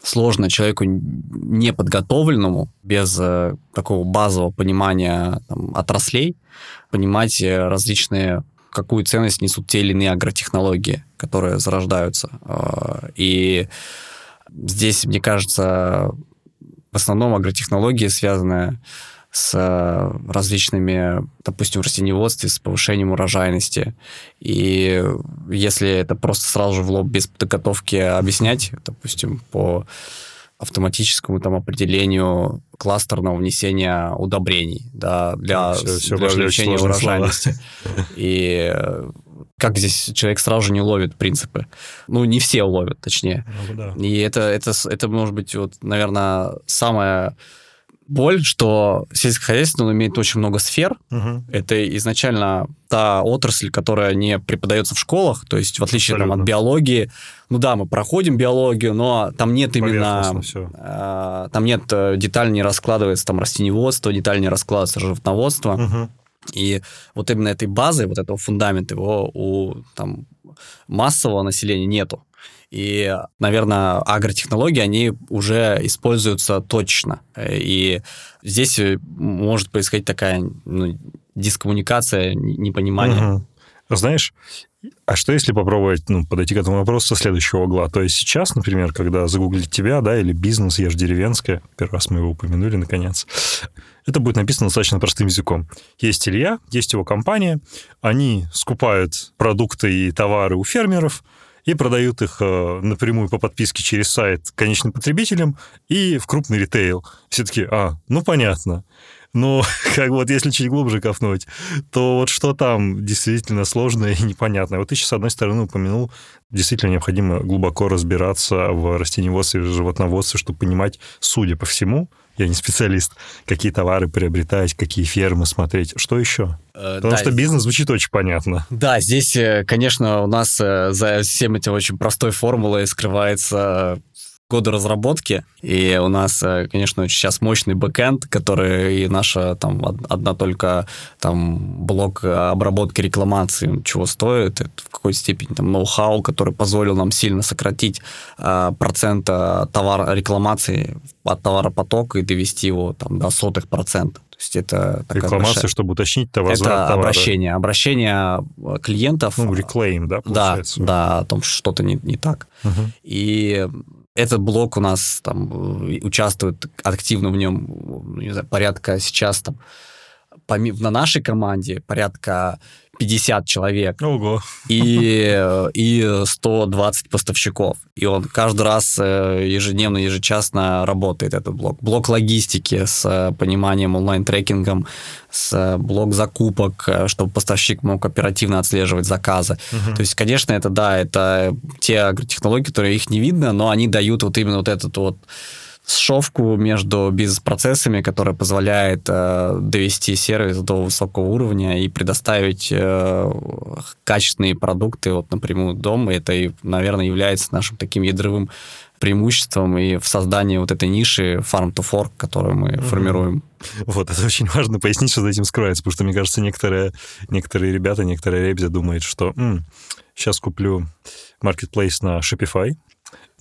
сложно человеку неподготовленному, без э, такого базового понимания там, отраслей, понимать э, различные какую ценность несут те или иные агротехнологии, которые зарождаются. Э, и здесь, мне кажется, в основном агротехнологии связаны с э, различными, допустим, в растениеводстве, с повышением урожайности. И если это просто сразу же в лоб без подготовки объяснять, допустим, по автоматическому там определению кластерного внесения удобрений да, для, все, все для увеличения урожайности. Слова. (laughs) И как здесь человек сразу же не ловит принципы. Ну, не все ловят, точнее. Ну, да. И это, это, это может быть, вот, наверное, самое боль, что сельское хозяйство он имеет очень много сфер. Угу. Это изначально та отрасль, которая не преподается в школах, то есть в отличие там, от биологии. Ну да, мы проходим биологию, но там нет именно... Э, там нет э, деталь не раскладывается там растениеводство, деталь не раскладывается животноводство. Угу. И вот именно этой базы, вот этого фундамента его у там, массового населения нету. И, наверное, агротехнологии, они уже используются точно. И здесь может происходить такая ну, дискоммуникация, непонимание. Угу. Знаешь, а что если попробовать ну, подойти к этому вопросу со следующего угла? То есть сейчас, например, когда загуглить тебя, да, или бизнес «Ешь деревенская», первый раз мы его упомянули, наконец, это будет написано достаточно простым языком. Есть Илья, есть его компания, они скупают продукты и товары у фермеров, и продают их э, напрямую по подписке через сайт конечным потребителям и в крупный ритейл. Все таки а, ну понятно. Но (laughs) как вот если чуть глубже копнуть, то вот что там действительно сложное и непонятное. Вот ты сейчас, с одной стороны, упомянул, действительно необходимо глубоко разбираться в растениеводстве и животноводстве, чтобы понимать, судя по всему, я не специалист, какие товары приобретать, какие фермы смотреть. Что еще? Э, Потому да, что бизнес звучит очень понятно. Да, здесь, э, конечно, у нас э, за всем этим очень простой формулой скрывается годы разработки, и у нас, э, конечно, сейчас мощный бэкэнд, который и наша там одна только там блок обработки рекламации чего стоит, это в какой степени там ноу-хау, который позволил нам сильно сократить э, процент товара рекламации от товаропотока и довести его там до сотых процентов. То есть это Рекламация, большая... чтобы уточнить, возврат Это товара. обращение. Обращение клиентов. Ну, реклейм, да, получается? Да, да, о том, что что-то не, не так. Угу. И этот блок у нас там э, участвует активно в нем, ну, не знаю, порядка сейчас там на нашей команде порядка 50 человек. Ого. И, и 120 поставщиков. И он каждый раз э, ежедневно, ежечасно работает, этот блок. Блок логистики с э, пониманием онлайн-трекингом, с э, блок закупок, чтобы поставщик мог оперативно отслеживать заказы. Угу. То есть, конечно, это да, это те агротехнологии, которые их не видно, но они дают вот именно вот этот вот сшовку между бизнес-процессами, которая позволяет э, довести сервис до высокого уровня и предоставить э, качественные продукты вот напрямую дома. Это, и, наверное, является нашим таким ядровым преимуществом и в создании вот этой ниши farm to fork, которую мы mm-hmm. формируем. Вот, это очень важно пояснить, что за этим скрывается, потому что, мне кажется, некоторые, некоторые ребята, некоторые ребята думают, что М, сейчас куплю marketplace на Shopify,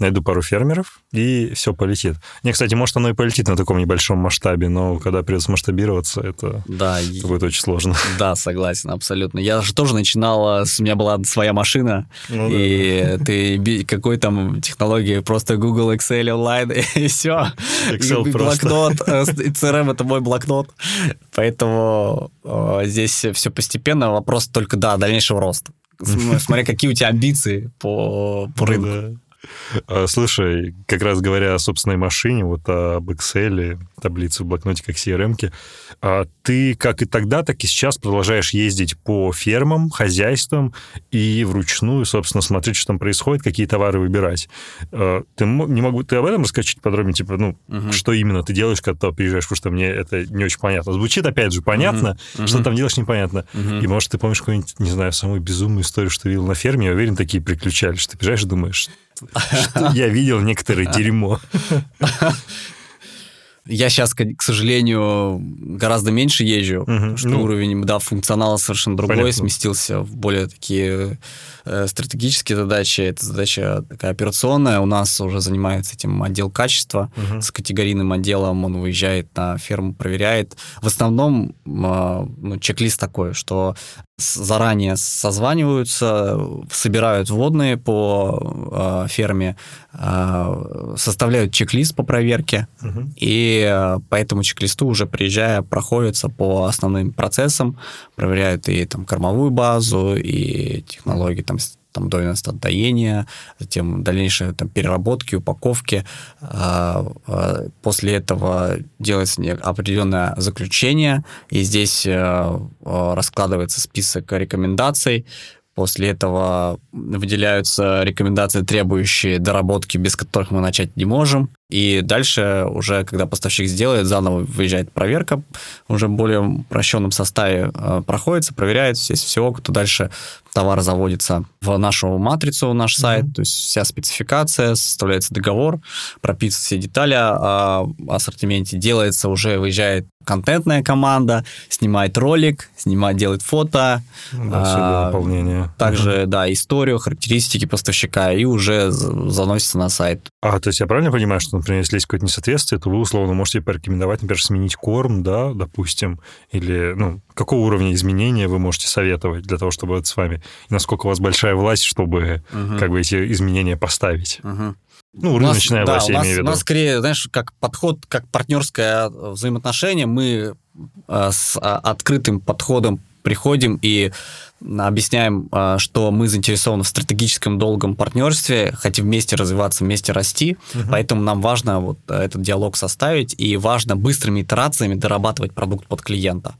найду пару фермеров, и все полетит. Не, кстати, может, оно и полетит на таком небольшом масштабе, но когда придется масштабироваться, это да, будет очень сложно. Да, согласен, абсолютно. Я же тоже начинала, у меня была своя машина, ну, и да, ты какой там технологии, просто Google, Excel онлайн, (laughs) и все. Excel и блокнот, э, CRM — это мой блокнот. Поэтому э, здесь все постепенно, вопрос только, да, дальнейшего роста. Смотря какие у тебя амбиции по, по ну рынку. А, слушай, как раз говоря о собственной машине, вот об Excel, таблице в блокноте, как CRM-ке, а ты как и тогда, так и сейчас продолжаешь ездить по фермам, хозяйствам и вручную, собственно, смотреть, что там происходит, какие товары выбирать. А, ты не могу, ты об этом рассказать чуть подробнее, типа, ну, угу. что именно ты делаешь, когда приезжаешь, потому что мне это не очень понятно. Звучит, опять же, понятно, угу. что там делаешь, непонятно. Угу. И, может, ты помнишь какую-нибудь, не знаю, самую безумную историю, что видел на ферме, я уверен, такие приключались, что ты приезжаешь и думаешь, я видел некоторое дерьмо. Я сейчас, к сожалению, гораздо меньше езжу, угу. что ну, уровень да, функционала совершенно другой, понятно. сместился в более такие э, стратегические задачи. Это задача такая операционная. У нас уже занимается этим отдел качества угу. с категорийным отделом. Он выезжает на ферму, проверяет. В основном э, ну, чек-лист такой, что заранее созваниваются, собирают вводные по э, ферме, э, составляют чек-лист по проверке, угу. и э, по этому чек-листу уже приезжая проходятся по основным процессам, проверяют и там кормовую базу, и технологии там там дойность от доения, затем дальнейшие там, переработки, упаковки. А, а, после этого делается определенное заключение, и здесь э, раскладывается список рекомендаций, После этого выделяются рекомендации, требующие доработки, без которых мы начать не можем. И дальше уже, когда поставщик сделает, заново выезжает проверка, уже в более упрощенном составе э, проходится, проверяется, здесь все, кто дальше товар заводится в нашу матрицу, в наш сайт, mm-hmm. то есть вся спецификация, составляется договор, прописываются все детали о ассортименте, делается уже, выезжает контентная команда, снимает ролик, снимает, делает фото. Ну да, а, дополнение. Также, mm-hmm. да, историю, характеристики поставщика, и уже заносится на сайт. А, то есть я правильно понимаю, что например, если есть какое-то несоответствие, то вы условно можете порекомендовать, например, сменить корм, да, допустим, или, ну, какого уровня изменения вы можете советовать для того, чтобы это с вами, и насколько у вас большая власть, чтобы угу. как бы эти изменения поставить. Угу. Ну, рыночная нас, власть, да, я имею в виду. У нас скорее, знаешь, как подход, как партнерское взаимоотношение, мы э, с э, открытым подходом приходим и объясняем, а, что мы заинтересованы в стратегическом долгом партнерстве, хотим вместе развиваться, вместе расти, угу. поэтому нам важно вот этот диалог составить и важно быстрыми итерациями дорабатывать продукт под клиента.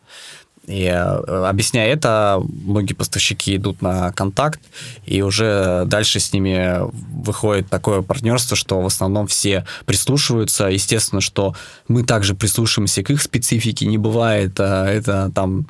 И э, объясняя это, многие поставщики идут на контакт, и уже дальше с ними выходит такое партнерство, что в основном все прислушиваются. Естественно, что мы также прислушиваемся к их специфике. Не бывает это там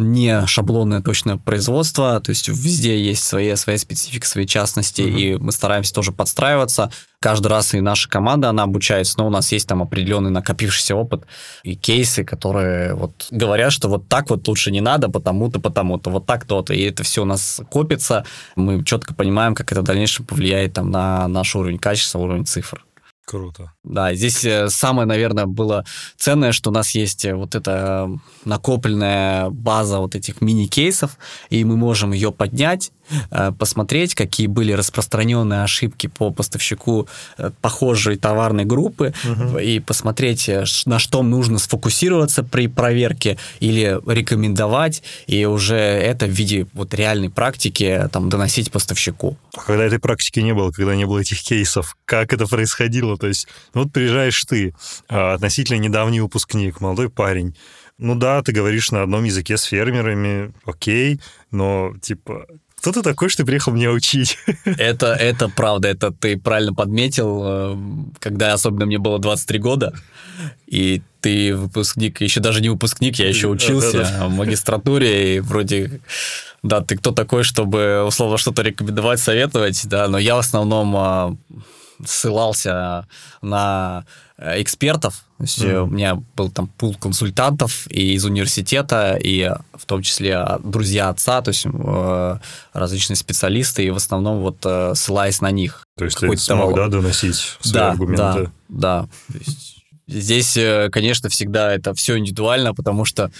не шаблонное точное производство, то есть везде есть свои, своя специфика, свои частности, mm-hmm. и мы стараемся тоже подстраиваться. Каждый раз и наша команда, она обучается, но у нас есть там определенный накопившийся опыт и кейсы, которые вот говорят, что вот так вот лучше не надо, потому-то, потому-то, вот так то-то, и это все у нас копится, мы четко понимаем, как это в дальнейшем повлияет там на наш уровень качества, уровень цифр. Круто. Да, здесь э, самое, наверное, было ценное, что у нас есть э, вот эта накопленная база вот этих мини-кейсов, и мы можем ее поднять, посмотреть, какие были распространенные ошибки по поставщику похожей товарной группы, угу. и посмотреть, на что нужно сфокусироваться при проверке или рекомендовать, и уже это в виде вот реальной практики там доносить поставщику. А когда этой практики не было, когда не было этих кейсов, как это происходило? То есть, ну вот приезжаешь ты, а, относительно недавний выпускник, молодой парень, ну да, ты говоришь на одном языке с фермерами, окей, но типа кто ты такой, что ты приехал меня учить? (laughs) Это, это правда, это ты правильно подметил, э, когда особенно мне было 23 года, и ты выпускник, еще даже не выпускник, я еще учился в магистратуре, и вроде, да, ты кто такой, чтобы условно что-то рекомендовать, советовать, да, но я в основном а, ссылался на э, экспертов. То есть mm-hmm. у меня был там пул консультантов и из университета, и в том числе друзья отца, то есть э, различные специалисты, и в основном вот ссылаясь на них. То есть ты смог, да, доносить свои да, аргументы? Да, да. Здесь, конечно, всегда это все индивидуально, потому что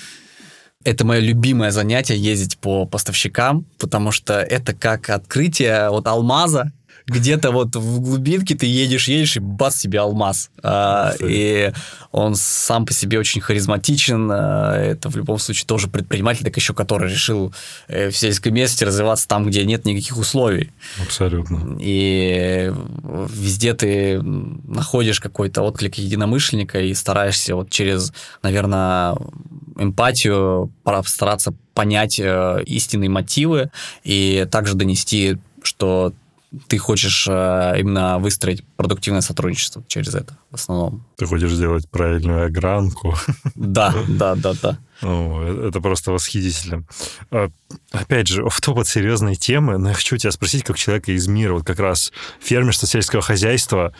это мое любимое занятие ездить по поставщикам, потому что это как открытие вот алмаза, где-то вот в глубинке ты едешь, едешь, и бац, себе алмаз. А, и он сам по себе очень харизматичен. А, это в любом случае тоже предприниматель, так еще который решил э, в сельской местности развиваться там, где нет никаких условий. Абсолютно. И везде ты находишь какой-то отклик единомышленника и стараешься вот через, наверное, эмпатию постараться понять э, истинные мотивы и также донести, что ты хочешь э, именно выстроить продуктивное сотрудничество через это в основном. Ты хочешь сделать правильную огранку. Да, (laughs) да, да, да. Э, это просто восхитительно. А, опять же, в топ от серьезной темы, но я хочу тебя спросить, как человека из мира, вот как раз фермерство, сельского хозяйства,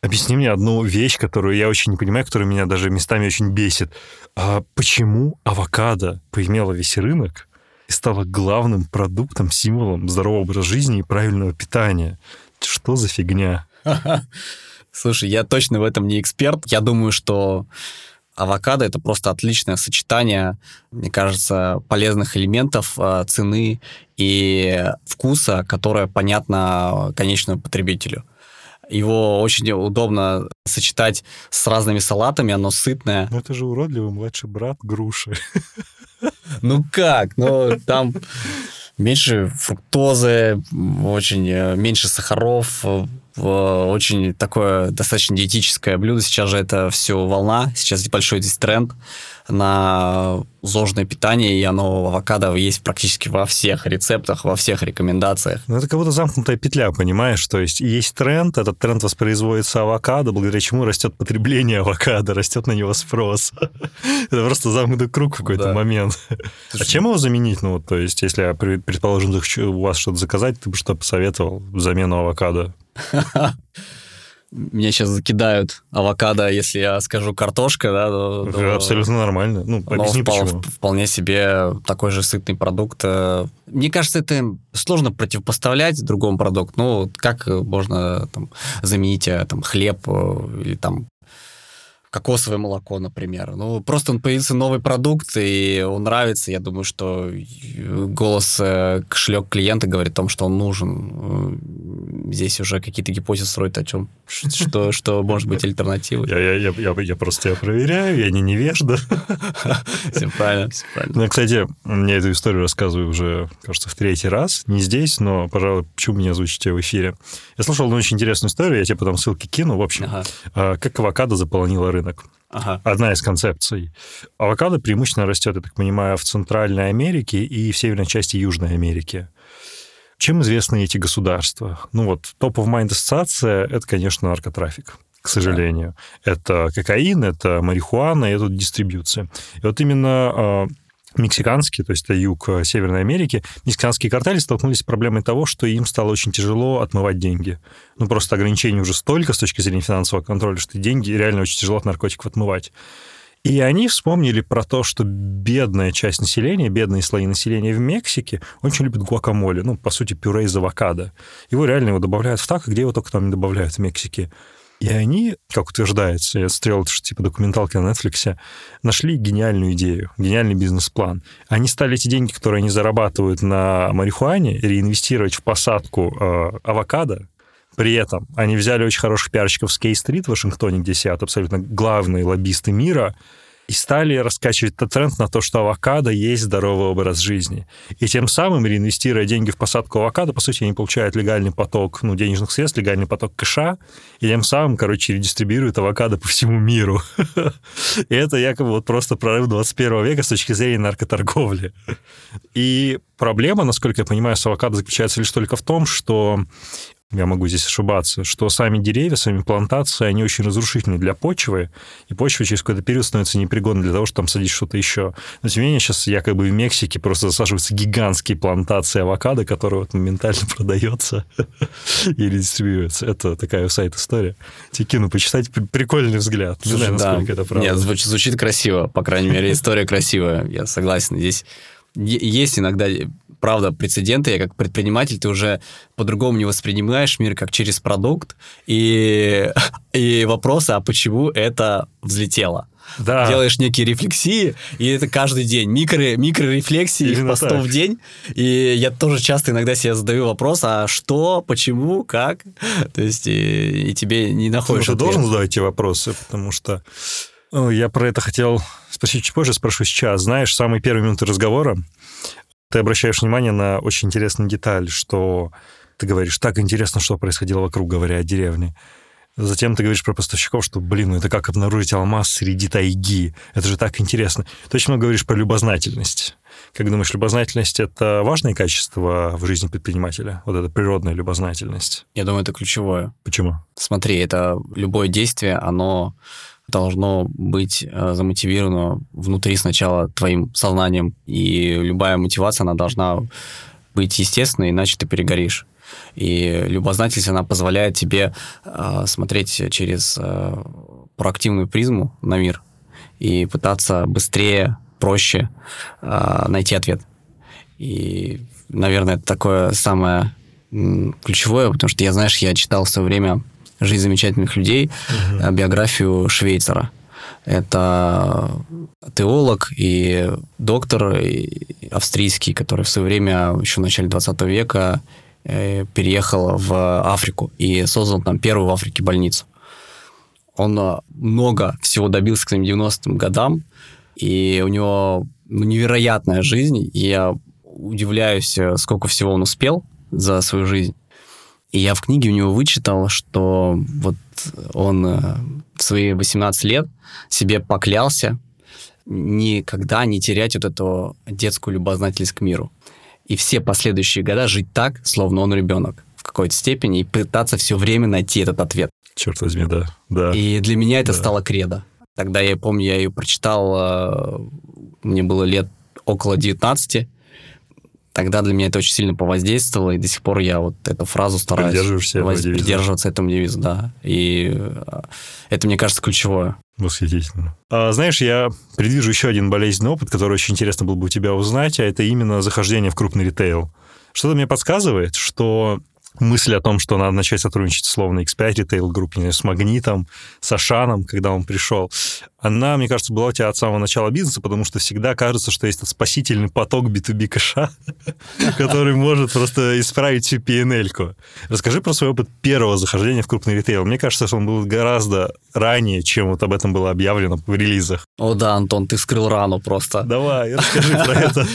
Объясни мне одну вещь, которую я очень не понимаю, которая меня даже местами очень бесит. А почему авокадо поимело весь рынок и стало главным продуктом, символом здорового образа жизни и правильного питания? Что за фигня? Слушай, я точно в этом не эксперт. Я думаю, что авокадо это просто отличное сочетание, мне кажется, полезных элементов э, цены и вкуса, которое понятно конечному потребителю. Его очень удобно сочетать с разными салатами, оно сытное. Ну это же уродливый младший брат груши. (laughs) (laughs) Ну как? Ну там меньше фруктозы, очень э, меньше сахаров, очень такое достаточно диетическое блюдо. Сейчас же это все волна, сейчас большой здесь тренд на зожное питание, и оно авокадо есть практически во всех рецептах, во всех рекомендациях. Ну, это как будто замкнутая петля, понимаешь? То есть есть тренд, этот тренд воспроизводится авокадо, благодаря чему растет потребление авокадо, растет на него спрос. (laughs) Это просто замкнутый круг в какой-то момент. А чем его заменить? Ну, то есть, если я, предположим, у вас что-то заказать, ты бы что посоветовал замену авокадо? (laughs) меня сейчас закидают авокадо, если я скажу картошка, да, то, то абсолютно нормально. Ну, объясни впол, почему. Вполне себе такой же сытный продукт. Мне кажется, это сложно противопоставлять другому продукту. Ну, как можно там, заменить э, там, хлеб э, или там кокосовое молоко, например. Ну, просто он появился новый продукт, и он нравится. Я думаю, что голос, э, кошелек клиента говорит о том, что он нужен. Здесь уже какие-то гипотезы строят о чем, что, (laughs) что может быть альтернативой. Я, я, я, я просто тебя проверяю, я не невежда. (laughs) Все правильно, все правильно. Ну, кстати, мне эту историю рассказываю уже, кажется, в третий раз. Не здесь, но, пожалуй, почему меня озвучите в эфире. Я слушал одну очень интересную историю, я тебе потом ссылки кину. В общем, ага. А, как авокадо заполонила рынок. Ага. Одна из концепций. Авокадо преимущественно растет, я так понимаю, в Центральной Америке и в северной части Южной Америки. Чем известны эти государства? Ну вот, топ of mind ассоциация – это, конечно, наркотрафик к сожалению. Да. Это кокаин, это марихуана, это дистрибьюция. И вот именно а, мексиканские, то есть это юг э, Северной Америки, мексиканские картели столкнулись с проблемой того, что им стало очень тяжело отмывать деньги. Ну, просто ограничений уже столько с точки зрения финансового контроля, что деньги реально очень тяжело от наркотиков отмывать. И они вспомнили про то, что бедная часть населения, бедные слои населения в Мексике очень любят гуакамоле, ну, по сути, пюре из авокадо. Его реально его добавляют в так, где его только там не добавляют в Мексике. И они, как утверждается, я смотрел это типа документалки на Netflix, нашли гениальную идею, гениальный бизнес-план. Они стали эти деньги, которые они зарабатывают на марихуане, реинвестировать в посадку э, авокадо. При этом они взяли очень хороших пиарщиков с Кей-стрит в Вашингтоне, где сидят абсолютно главные лоббисты мира, и стали раскачивать этот тренд на то, что авокадо есть здоровый образ жизни. И тем самым, реинвестируя деньги в посадку авокадо, по сути, они получают легальный поток ну, денежных средств, легальный поток кэша, и тем самым, короче, редистрибьюируют авокадо по всему миру. (laughs) И это якобы вот просто прорыв 21 века с точки зрения наркоторговли. И проблема, насколько я понимаю, с авокадо заключается лишь только в том, что я могу здесь ошибаться, что сами деревья, сами плантации, они очень разрушительны для почвы, и почва через какой-то период становится непригодной для того, чтобы там садить что-то еще. Но тем не менее, сейчас якобы в Мексике просто засаживаются гигантские плантации авокадо, которые вот моментально (laughs) продается (laughs) или дистрибьюется. Это такая сайт-история. Тебе кину почитать, прикольный взгляд. Не знаю, насколько это правда. Нет, звучит, звучит красиво, по крайней мере, история красивая, я согласен. Здесь есть иногда правда, прецеденты, я как предприниматель, ты уже по-другому не воспринимаешь мир как через продукт, и, (laughs) и вопросы, а почему это взлетело? Да. Делаешь некие рефлексии, и это каждый день. Микро, микрорефлексии Именно постов так. в день. И я тоже часто иногда себе задаю вопрос, а что, почему, как? (laughs) То есть и, и тебе не находишь Ты должен задавать эти вопросы, потому что ну, я про это хотел спросить чуть позже, спрошу сейчас. Знаешь, самые первые минуты разговора ты обращаешь внимание на очень интересную деталь, что ты говоришь, так интересно, что происходило вокруг, говоря о деревне. Затем ты говоришь про поставщиков, что, блин, ну это как обнаружить алмаз среди тайги. Это же так интересно. Ты очень много говоришь про любознательность. Как думаешь, любознательность — это важное качество в жизни предпринимателя? Вот эта природная любознательность? Я думаю, это ключевое. Почему? Смотри, это любое действие, оно должно быть э, замотивировано внутри сначала твоим сознанием, и любая мотивация, она должна быть естественной, иначе ты перегоришь. И любознательность, она позволяет тебе э, смотреть через э, проактивную призму на мир и пытаться быстрее, проще э, найти ответ. И, наверное, это такое самое ключевое, потому что я, знаешь, я читал в свое время «Жизнь замечательных людей», угу. биографию Швейцера. Это теолог и доктор австрийский, который в свое время, еще в начале 20 века, э, переехал в Африку и создал там первую в Африке больницу. Он э, много всего добился к своим 90-м годам, и у него ну, невероятная жизнь. И я удивляюсь, сколько всего он успел за свою жизнь. И я в книге у него вычитал, что вот он в свои 18 лет себе поклялся никогда не терять вот эту детскую любознательность к миру. И все последующие года жить так, словно он ребенок в какой-то степени, и пытаться все время найти этот ответ. Черт возьми, да. да. И для меня это да. стало кредо. Тогда я помню, я ее прочитал, э, мне было лет около 19, тогда для меня это очень сильно повоздействовало, и до сих пор я вот эту фразу стараюсь воз... придерживаться этому девизу, да. И э, это, мне кажется, ключевое. Восхитительно. А, знаешь, я предвижу еще один болезненный опыт, который очень интересно было бы у тебя узнать, а это именно захождение в крупный ритейл. Что-то мне подсказывает, что мысль о том, что надо начать сотрудничать словно X5 Retail Group, не знаю, с Магнитом, с Ашаном, когда он пришел, она, мне кажется, была у тебя от самого начала бизнеса, потому что всегда кажется, что есть этот спасительный поток B2B кэша, (laughs) который может просто исправить всю PNL-ку. Расскажи про свой опыт первого захождения в крупный ритейл. Мне кажется, что он был гораздо ранее, чем вот об этом было объявлено в релизах. О да, Антон, ты вскрыл рану просто. Давай, расскажи про (laughs) это.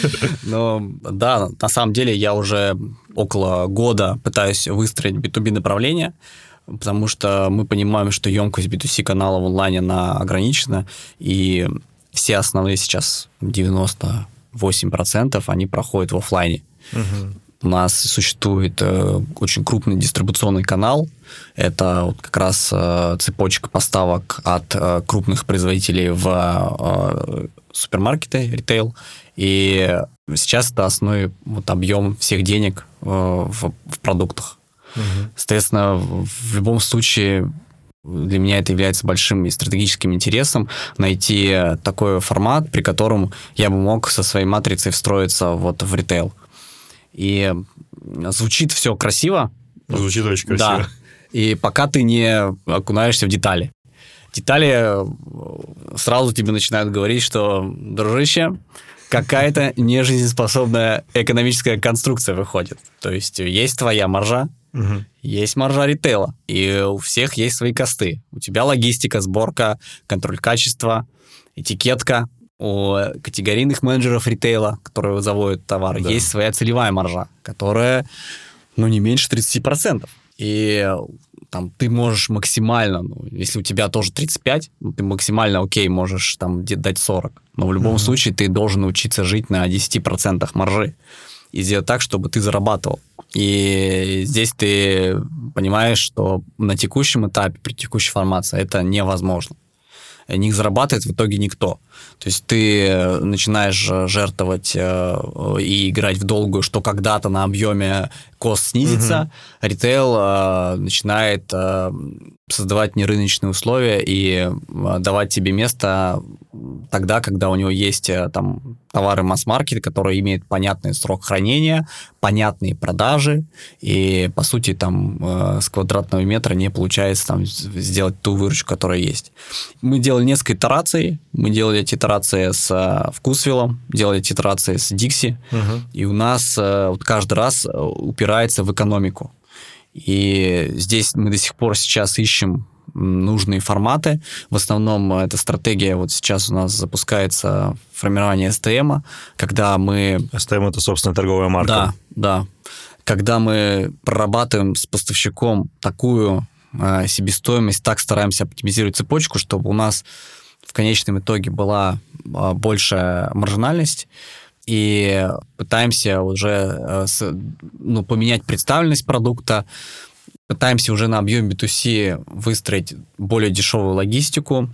Ну, да, на самом деле я уже около года пытаюсь выстроить B2B направление, потому что мы понимаем, что емкость B2C канала в онлайне она ограничена, и все основные сейчас 98% они проходят в офлайне. Угу. У нас существует э, очень крупный дистрибуционный канал. Это вот как раз э, цепочка поставок от э, крупных производителей в э, супермаркеты, ритейл. И сейчас это основной вот, объем всех денег в, в продуктах. Угу. Соответственно, в любом случае для меня это является большим и стратегическим интересом найти такой формат, при котором я бы мог со своей матрицей встроиться вот в ритейл. И звучит все красиво. Звучит очень красиво. Да. И пока ты не окунаешься в детали. Детали сразу тебе начинают говорить, что, дружище, какая-то нежизнеспособная экономическая конструкция выходит. То есть есть твоя маржа, Угу. Есть маржа ритейла, и у всех есть свои косты. У тебя логистика, сборка, контроль качества, этикетка. У категорийных менеджеров ритейла, которые заводят товары, да. есть своя целевая маржа, которая, ну, не меньше 30%. И там ты можешь максимально, ну, если у тебя тоже 35, ну, ты максимально окей можешь там дать 40. Но в любом mm-hmm. случае ты должен научиться жить на 10% маржи и сделать так, чтобы ты зарабатывал. И здесь ты понимаешь, что на текущем этапе, при текущей формации это невозможно. Не зарабатывает в итоге никто. То есть ты начинаешь жертвовать э, и играть в долгую, что когда-то на объеме кост снизится, угу. ритейл э, начинает э, создавать нерыночные условия и давать тебе место тогда, когда у него есть там товары масс-маркет, которые имеют понятный срок хранения, понятные продажи, и, по сути, там э, с квадратного метра не получается там сделать ту выручку, которая есть. Мы делали несколько итераций. Мы делали эти итерации с э, Вкусвиллом, делали эти итерации с Дикси, угу. и у нас э, вот каждый раз упирается в экономику. И здесь мы до сих пор сейчас ищем нужные форматы. В основном эта стратегия вот сейчас у нас запускается формирование STM, когда мы... STM — это, собственно, торговая марка. Да, да. Когда мы прорабатываем с поставщиком такую э, себестоимость, так стараемся оптимизировать цепочку, чтобы у нас в конечном итоге была э, большая маржинальность, и пытаемся уже э, ну, поменять представленность продукта, пытаемся уже на объеме B2C выстроить более дешевую логистику,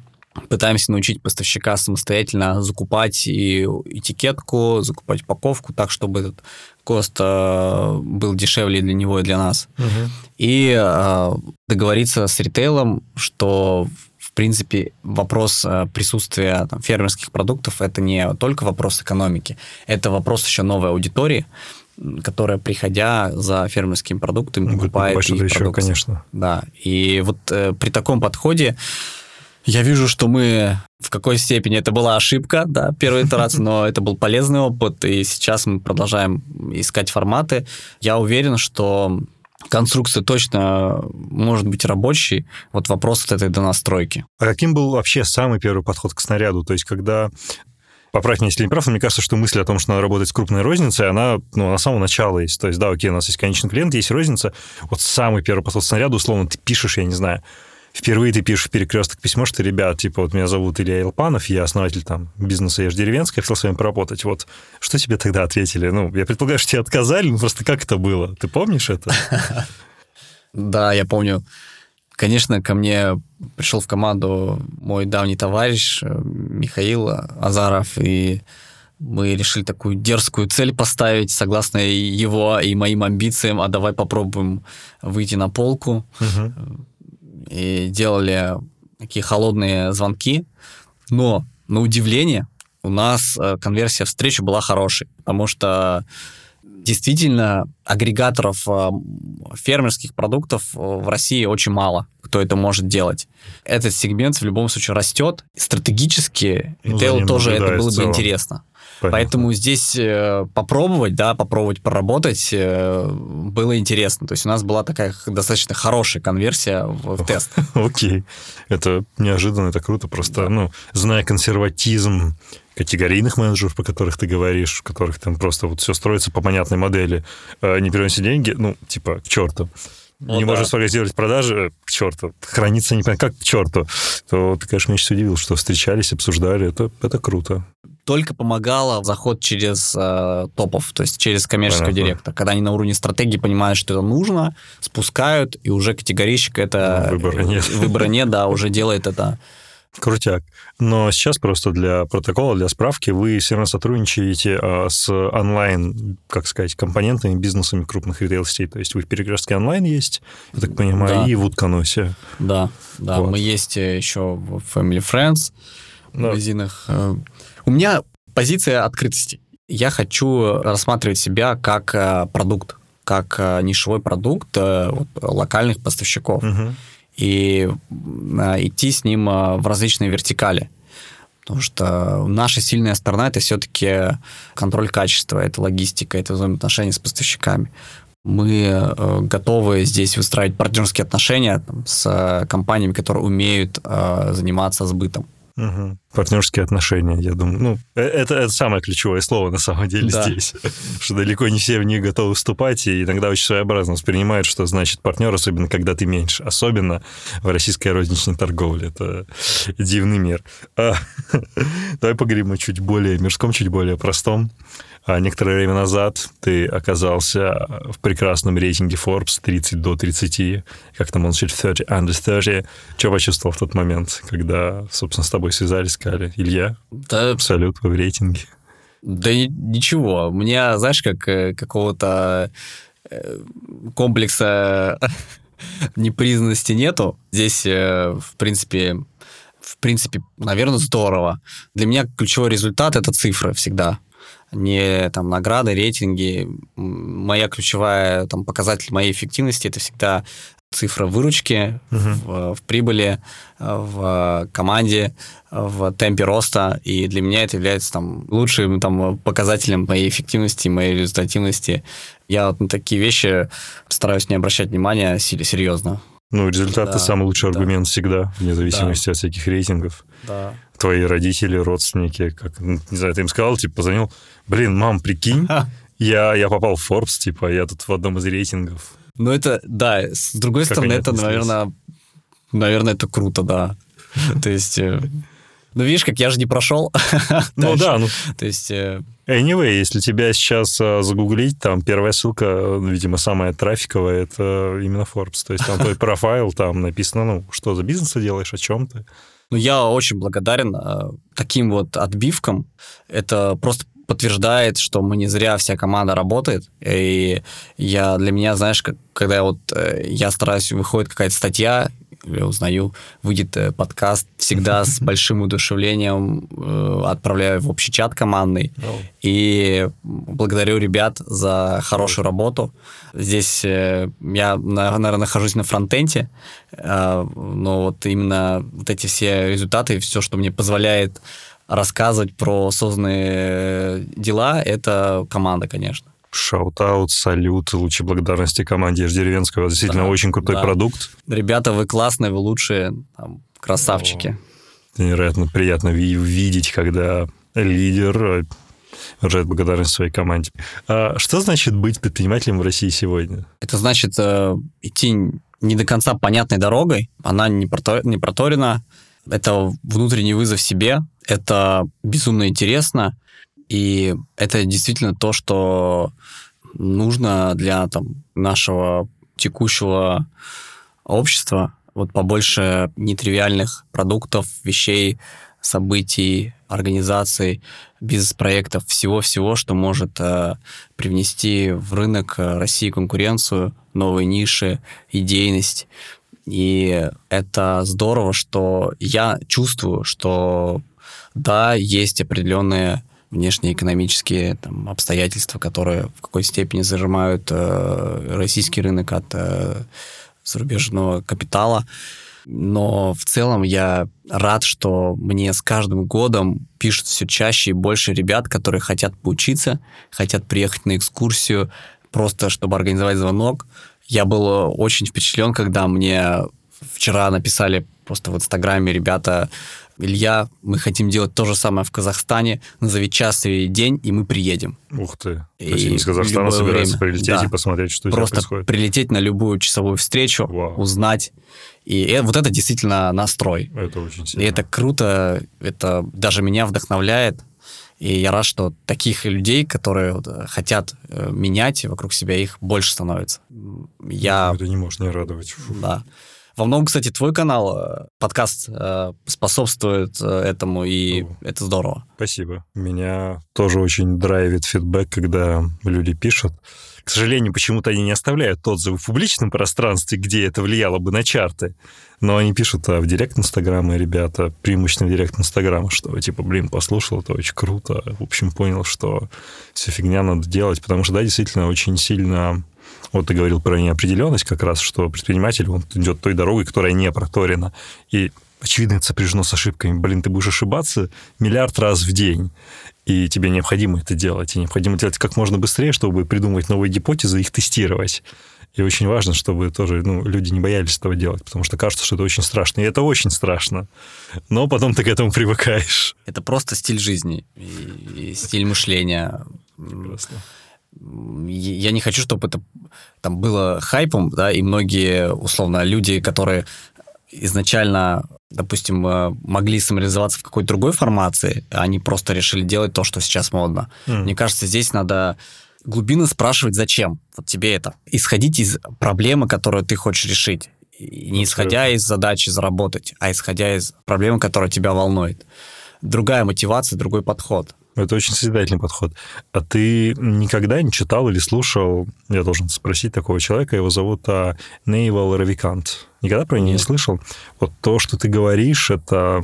пытаемся научить поставщика самостоятельно закупать и этикетку, закупать упаковку так, чтобы этот кост э, был дешевле для него и для нас. Мгм. И э, договориться с ритейлом, что принципе вопрос э, присутствия там, фермерских продуктов это не только вопрос экономики, это вопрос еще новой аудитории, которая, приходя за фермерскими продуктами, Будет покупает их еще, продукцию. конечно. Да, и вот э, при таком подходе я вижу, что мы в какой степени это была ошибка, да, первой итерации, но это был полезный опыт, и сейчас мы продолжаем искать форматы. Я уверен, что конструкция точно может быть рабочей. Вот вопрос вот этой донастройки. А каким был вообще самый первый подход к снаряду? То есть, когда Поправь меня, если не прав, но мне кажется, что мысль о том, что надо работать с крупной розницей, она ну, на самого начала есть. То есть, да, окей, у нас есть конечный клиент, есть розница. Вот самый первый подход к снаряду, условно, ты пишешь, я не знаю, впервые ты пишешь в перекресток письмо, что, ребят, типа, вот меня зовут Илья Илпанов, я основатель там бизнеса Ешь Деревенская, хотел с вами поработать. Вот что тебе тогда ответили? Ну, я предполагаю, что тебе отказали, ну, просто как это было? Ты помнишь это? (laughs) Да, я помню. Конечно, ко мне пришел в команду мой давний товарищ э, Михаил Азаров, и мы решили такую дерзкую цель поставить, согласно его и моим амбициям, а давай попробуем выйти на полку. Мгм. И делали такие холодные звонки. Но, на удивление, у нас э, конверсия встречи была хорошей, потому что действительно агрегаторов э, фермерских продуктов э, в России очень мало, кто это может делать. Этот сегмент в любом случае растет. Стратегически Ну, ритейлу ним тоже это было бы целом. интересно. Понятно. Поэтому здесь э, попробовать, да, попробовать проработать э, было интересно. То есть у нас была такая достаточно хорошая конверсия в, в тест. (laughs) Окей. Это неожиданно, это круто. Просто, ну, зная консерватизм категорийных менеджеров, по которых ты говоришь, в которых там просто вот все строится по понятной модели, э, не переноси деньги, ну, типа, к черту. Ну не да. можешь спрогнозировать продажи, к черту. Храниться не понятно, как к черту. То ты, конечно, меня сейчас удивил, что встречались, обсуждали. Это, это круто. Только помогало заход через э, топов, то есть через коммерческого Понятно. директора. Когда они на уровне стратегии понимают, что это нужно, спускают, и уже категорийщик это... Ну, выбора нет. (laughs) Выбора нет, да, уже (laughs) делает это. Крутяк. Но сейчас просто для протокола, для справки, вы все равно сотрудничаете а, с онлайн, как сказать, компонентами, бизнесами крупных ритейл-сетей. То есть вы в перекрестке онлайн есть, я так понимаю, Да. и в Утконосе. Да, да. Вот. Мы есть э, еще в Family Friends, в Да. магазинах. У меня позиция открытости. Я хочу рассматривать себя как э, продукт, как э, нишевой продукт э, вот, локальных поставщиков. Мгм. и идти с ним в различные вертикали. Потому что наша сильная сторона это все-таки контроль качества, это логистика, это взаимоотношения с поставщиками. Мы готовы здесь выстраивать партнерские отношения там, с компаниями, которые умеют э, заниматься сбытом. Мгм. Партнерские отношения, я думаю. Ну, э- это, это самое ключевое слово на самом деле Да. здесь. (laughs) Что далеко не все в них готовы вступать, и иногда очень своеобразно воспринимают, что значит партнер, особенно когда ты меньше. Особенно в российской розничной торговле. Это дивный мир. А, (laughs) Давай поговорим о чуть более мирском, чуть более простом. А некоторое время назад ты оказался в прекрасном рейтинге Forbes 30 до 30, как там он звучит, 30 under 30. Что почувствовал в тот момент, когда, собственно, с тобой связались, сказали, Илья, Да, абсолют, вы в рейтинге. да ни- ничего. У меня, знаешь, как э, какого-то э, комплекса (laughs) непризнанности нету. Здесь, э, в принципе, в принципе, наверное, здорово. Для меня ключевой результат это цифры всегда. Не там награды, рейтинги. Моя ключевая там показатель моей эффективности это всегда цифра выручки Мгм. в, в прибыли, в команде, в темпе роста, и для меня это является там лучшим там показателем моей эффективности, моей результативности. Я вот на такие вещи стараюсь не обращать внимания серьезно. Ну, результат — это Да, самый лучший да. аргумент всегда, вне зависимости от всяких рейтингов. Да. Твои родители, родственники, как, ну, не знаю, ты им сказал, типа, позвонил, блин, мам, прикинь, я, я попал в Forbes, типа, я тут в одном из рейтингов. Ну это, да, с другой Как стороны, это, наверное, наверное, это круто, да. То есть, э, Ну, видишь, как я же не прошел. (laughs) Ну да, ну... То есть... э, Anyway, если тебя сейчас а, загуглить, там первая ссылка, э, видимо, самая трафиковая, это именно Forbes. То есть там твой (laughs) профайл, там написано, ну, что за бизнес ты делаешь, о чем ты. Ну, я очень благодарен э, таким вот отбивкам. Это просто подтверждает, что мы не зря вся команда работает. И я для меня, знаешь, как, когда вот э, я стараюсь, выходит какая-то статья, я узнаю, выйдет э, подкаст, всегда с (laughs) большим удушевлением э, отправляю в общий чат командный. И благодарю ребят за хорошую работу. Здесь э, я, на- наверное, нахожусь на фронтенде, но вот именно вот эти все результаты, все, что мне позволяет рассказывать про созданные дела, это команда, конечно. Shout-out, салют, лучшие благодарности команде Ешь Деревенского. Действительно, Да, очень крутой да. продукт. Ребята, вы классные, вы лучшие, там, красавчики. Это невероятно приятно ви- видеть, когда лидер э, выражает благодарность своей команде. А что значит быть предпринимателем в России сегодня? Это значит э, идти не до конца понятной дорогой, она не, прото- не проторена, это внутренний вызов себе, это безумно интересно, и это действительно то, что нужно для там, нашего текущего общества, вот побольше нетривиальных продуктов, вещей, событий, организаций, бизнес-проектов, всего-всего, что может э, привнести в рынок э, России конкуренцию, новые ниши, идейность. И это здорово, что я чувствую, что да, есть определенные внешнеэкономические там, обстоятельства, которые в какой степени зажимают э, российский рынок от э, зарубежного капитала. Но в целом я рад, что мне с каждым годом пишут все чаще и больше ребят, которые хотят поучиться, хотят приехать на экскурсию, просто чтобы организовать звонок. Я был очень впечатлен, когда мне вчера написали просто в Инстаграме ребята, Илья, мы хотим делать то же самое в Казахстане, назови час и день, и мы приедем. Ух ты. То И есть они из Казахстана собираются время. прилететь Да. и посмотреть, что Просто происходит. прилететь на любую часовую встречу, Вау. узнать. И э, вот это действительно настрой. Это очень сильно. И это круто, это даже меня вдохновляет. И я рад, что таких людей, которые вот, э, хотят э, менять вокруг себя, их больше становится. Я, Это не может не радовать. Фу. да. Во многом, кстати, твой канал, э, подкаст э, способствует э, этому, и О. это здорово. Спасибо. Меня тоже очень драйвит фидбэк, когда люди пишут. К сожалению, почему-то они не оставляют отзывы в публичном пространстве, где это влияло бы на чарты. Но они пишут а, в директ Инстаграма, ребята, преимущественно в директ Инстаграма, что типа, блин, послушал, это очень круто. В общем, понял, что все фигня надо делать, потому что, да, действительно, очень сильно... Вот ты говорил про неопределенность как раз, что предприниматель, он идет той дорогой, которая не проторена. И очевидно, это сопряжено с ошибками. Блин, ты будешь ошибаться миллиард раз в день. И тебе необходимо это делать. И необходимо делать как можно быстрее, чтобы придумывать новые гипотезы и их тестировать. И очень важно, чтобы тоже ну, люди не боялись этого делать, потому что кажется, что это очень страшно. И это очень страшно. Но потом ты к этому привыкаешь. Это просто стиль жизни и, и стиль мышления. Прекрасно. Я не хочу, чтобы это там было хайпом, да, и многие, условно, люди, которые изначально, допустим, э, могли самореализоваться в какой-то другой формации, они просто решили делать то, что сейчас модно. М. Мне кажется, здесь надо глубинно спрашивать, зачем вот тебе это. Исходить из проблемы, которую ты хочешь решить. И не исходя из задачи заработать, а исходя из проблемы, которая тебя волнует. Другая мотивация, другой подход. Это очень созидательный подход. А ты никогда не читал или слушал, я должен спросить такого человека, его зовут а, Нейвал Равикант. Никогда про него не слышал? Вот то, что ты говоришь, это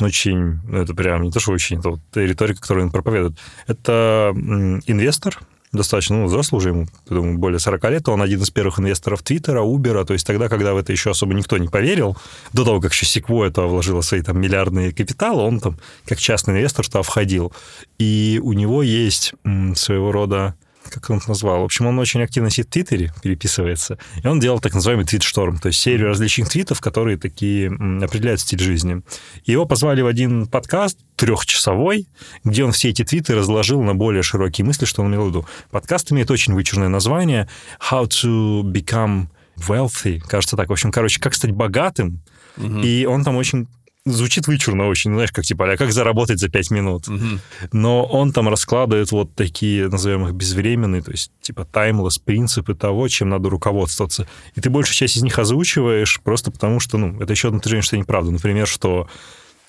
очень, ну, это прям не то, что очень, это вот риторика, которую он проповедует. Это инвестор, достаточно ну, взрослый уже, ему, думаю, более 40 лет, он один из первых инвесторов Твиттера, Убера, то есть тогда, когда в это еще особо никто не поверил, до того, как еще Sequoia туда вложила свои там миллиардные капиталы, он там как частный инвестор туда входил. И у него есть своего рода как он это назвал? В общем, он очень активно сидит в Твиттере, переписывается, и он делал так называемый твит-шторм, то есть серию различных твитов, которые такие определяют стиль жизни. И его позвали в один подкаст трехчасовой, где он все эти твиты разложил на более широкие мысли, что он имел в виду. Подкаст имеет очень вычурное название «How to become wealthy», кажется так. В общем, короче, как стать богатым, Мгм. и он там очень звучит вычурно очень, знаешь, как типа, а как заработать за 5 минут? Угу. Но он там раскладывает вот такие, назовем их, безвременные, то есть типа таймлесс принципы того, чем надо руководствоваться. И ты большую часть из них озвучиваешь просто потому, что, ну, это еще одно утверждение, что неправда. Например, что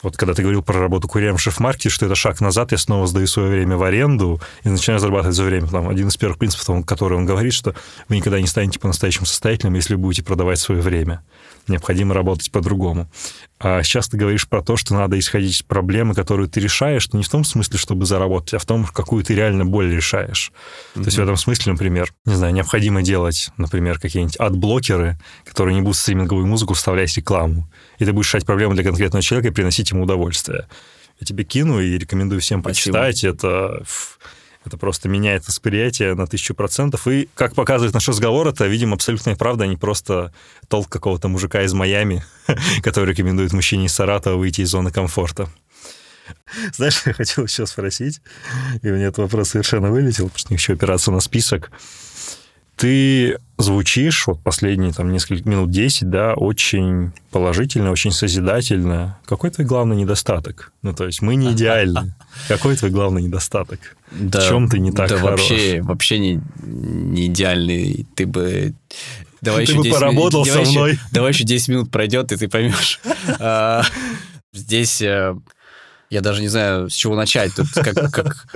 вот когда ты говорил про работу курьером в шеф-маркете, что это шаг назад, я снова сдаю свое время в аренду и начинаю зарабатывать за время. Там один из первых принципов, который он говорит, что вы никогда не станете по-настоящему состоятельным, если вы будете продавать свое время. Необходимо работать по-другому. А сейчас ты говоришь про то, что надо исходить из проблемы, которую ты решаешь, не в том смысле, чтобы заработать, а в том, какую ты реально боль решаешь. Mm-hmm. То есть в этом смысле, например, не знаю, необходимо делать, например, какие-нибудь адблокеры, которые не будут в стриминговую музыку вставлять рекламу. И ты будешь решать проблему для конкретного человека и приносить ему удовольствие. Я тебе кину и рекомендую всем Спасибо. почитать. Это это просто меняет восприятие на тысячу процентов. И, как показывает наш разговор, это, видимо, абсолютная правда, а не просто толк какого-то мужика из Майами, (laughs) который рекомендует мужчине из Саратова выйти из зоны комфорта. Знаешь, я хотел еще спросить, и у меня этот вопрос совершенно вылетел, потому что еще опираться на список. Ты звучишь вот последние там несколько минут 10, да, очень положительно, очень созидательно. Какой твой главный недостаток? Ну, то есть мы не идеальны. (laughs) Какой твой главный недостаток? Да, в чем ты не так да хорош? вообще, вообще не, не идеальный. Ты бы... Давай ты еще бы 10 поработал минут, со мной. Еще, давай еще 10 минут пройдет, и ты поймешь. (laughs) А, здесь э, я даже не знаю, с чего начать. Тут как, как,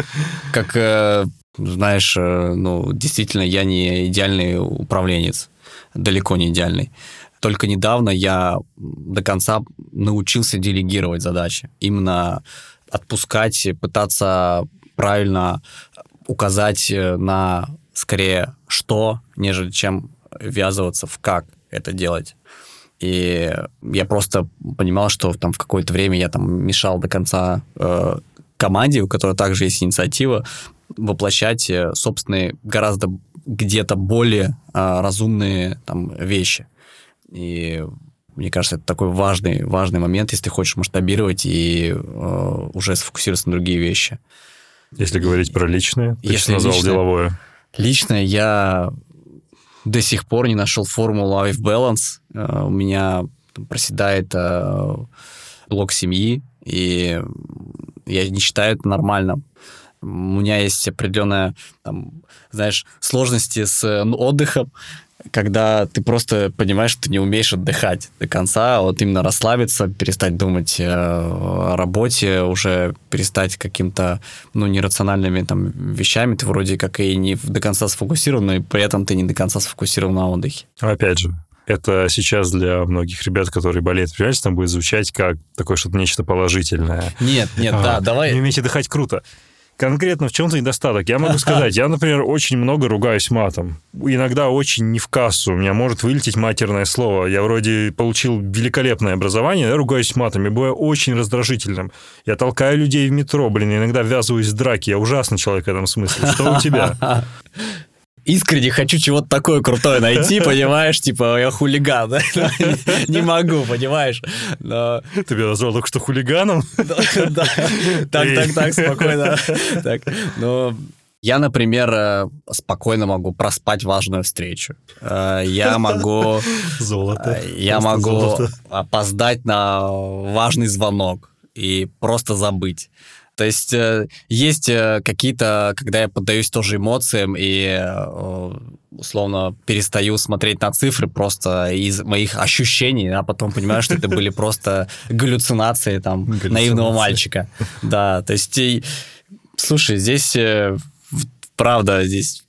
как э, знаешь, э, ну, действительно, я не идеальный управленец, далеко не идеальный. Только недавно я до конца научился делегировать задачи. Именно отпускать, пытаться правильно указать на скорее что, нежели чем ввязываться в как это делать. И я просто понимал, что там в какое-то время я там мешал до конца э, команде, у которой также есть инициатива, воплощать э, собственные гораздо где-то более э, разумные там вещи. И мне кажется, это такой важный, важный момент, если ты хочешь масштабировать и э, уже сфокусироваться на другие вещи. Если говорить про личное, ты если назвал личное, деловое. Личное я до сих пор не нашел формулу life balance. Э, у меня проседает э, блок семьи, и я не считаю это нормальным. У меня есть определенная, там, знаешь, сложности с ну, отдыхом, когда ты просто понимаешь, что ты не умеешь отдыхать до конца, вот именно расслабиться, перестать думать э, о работе, уже перестать каким-то, ну, нерациональными там вещами, ты вроде как и не до конца сфокусирован, но и при этом ты не до конца сфокусирован на отдыхе. Опять же, это сейчас для многих ребят, которые болеют предпринимательством, будет звучать как такое что-то нечто положительное. Нет, нет, а, да, давай. Не уметь отдыхать круто конкретно в чем-то недостаток. Я могу сказать, я, например, очень много ругаюсь матом. Иногда очень не в кассу. У меня может вылететь матерное слово. Я вроде получил великолепное образование, я ругаюсь матом. Я бываю очень раздражительным. Я толкаю людей в метро, блин, иногда ввязываюсь в драки. Я ужасный человек в этом смысле. Что у тебя? (laughs) искренне хочу чего-то такое крутое найти, (laughs) понимаешь, типа я хулиган, (laughs) да? не могу, понимаешь. Но... Ты меня назвал только что хулиганом? (laughs) Да, так, так, так, спокойно. Так, ну, я, например, э, спокойно могу проспать важную встречу. Э, я могу... Золото. Э, я могу золото. опоздать на важный звонок и просто забыть. То есть э, есть э, какие-то, когда я поддаюсь тоже эмоциям и э, условно перестаю смотреть на цифры просто из моих ощущений, а потом понимаю, что это были просто галлюцинации там наивного мальчика. Да, то есть, слушай, здесь правда, здесь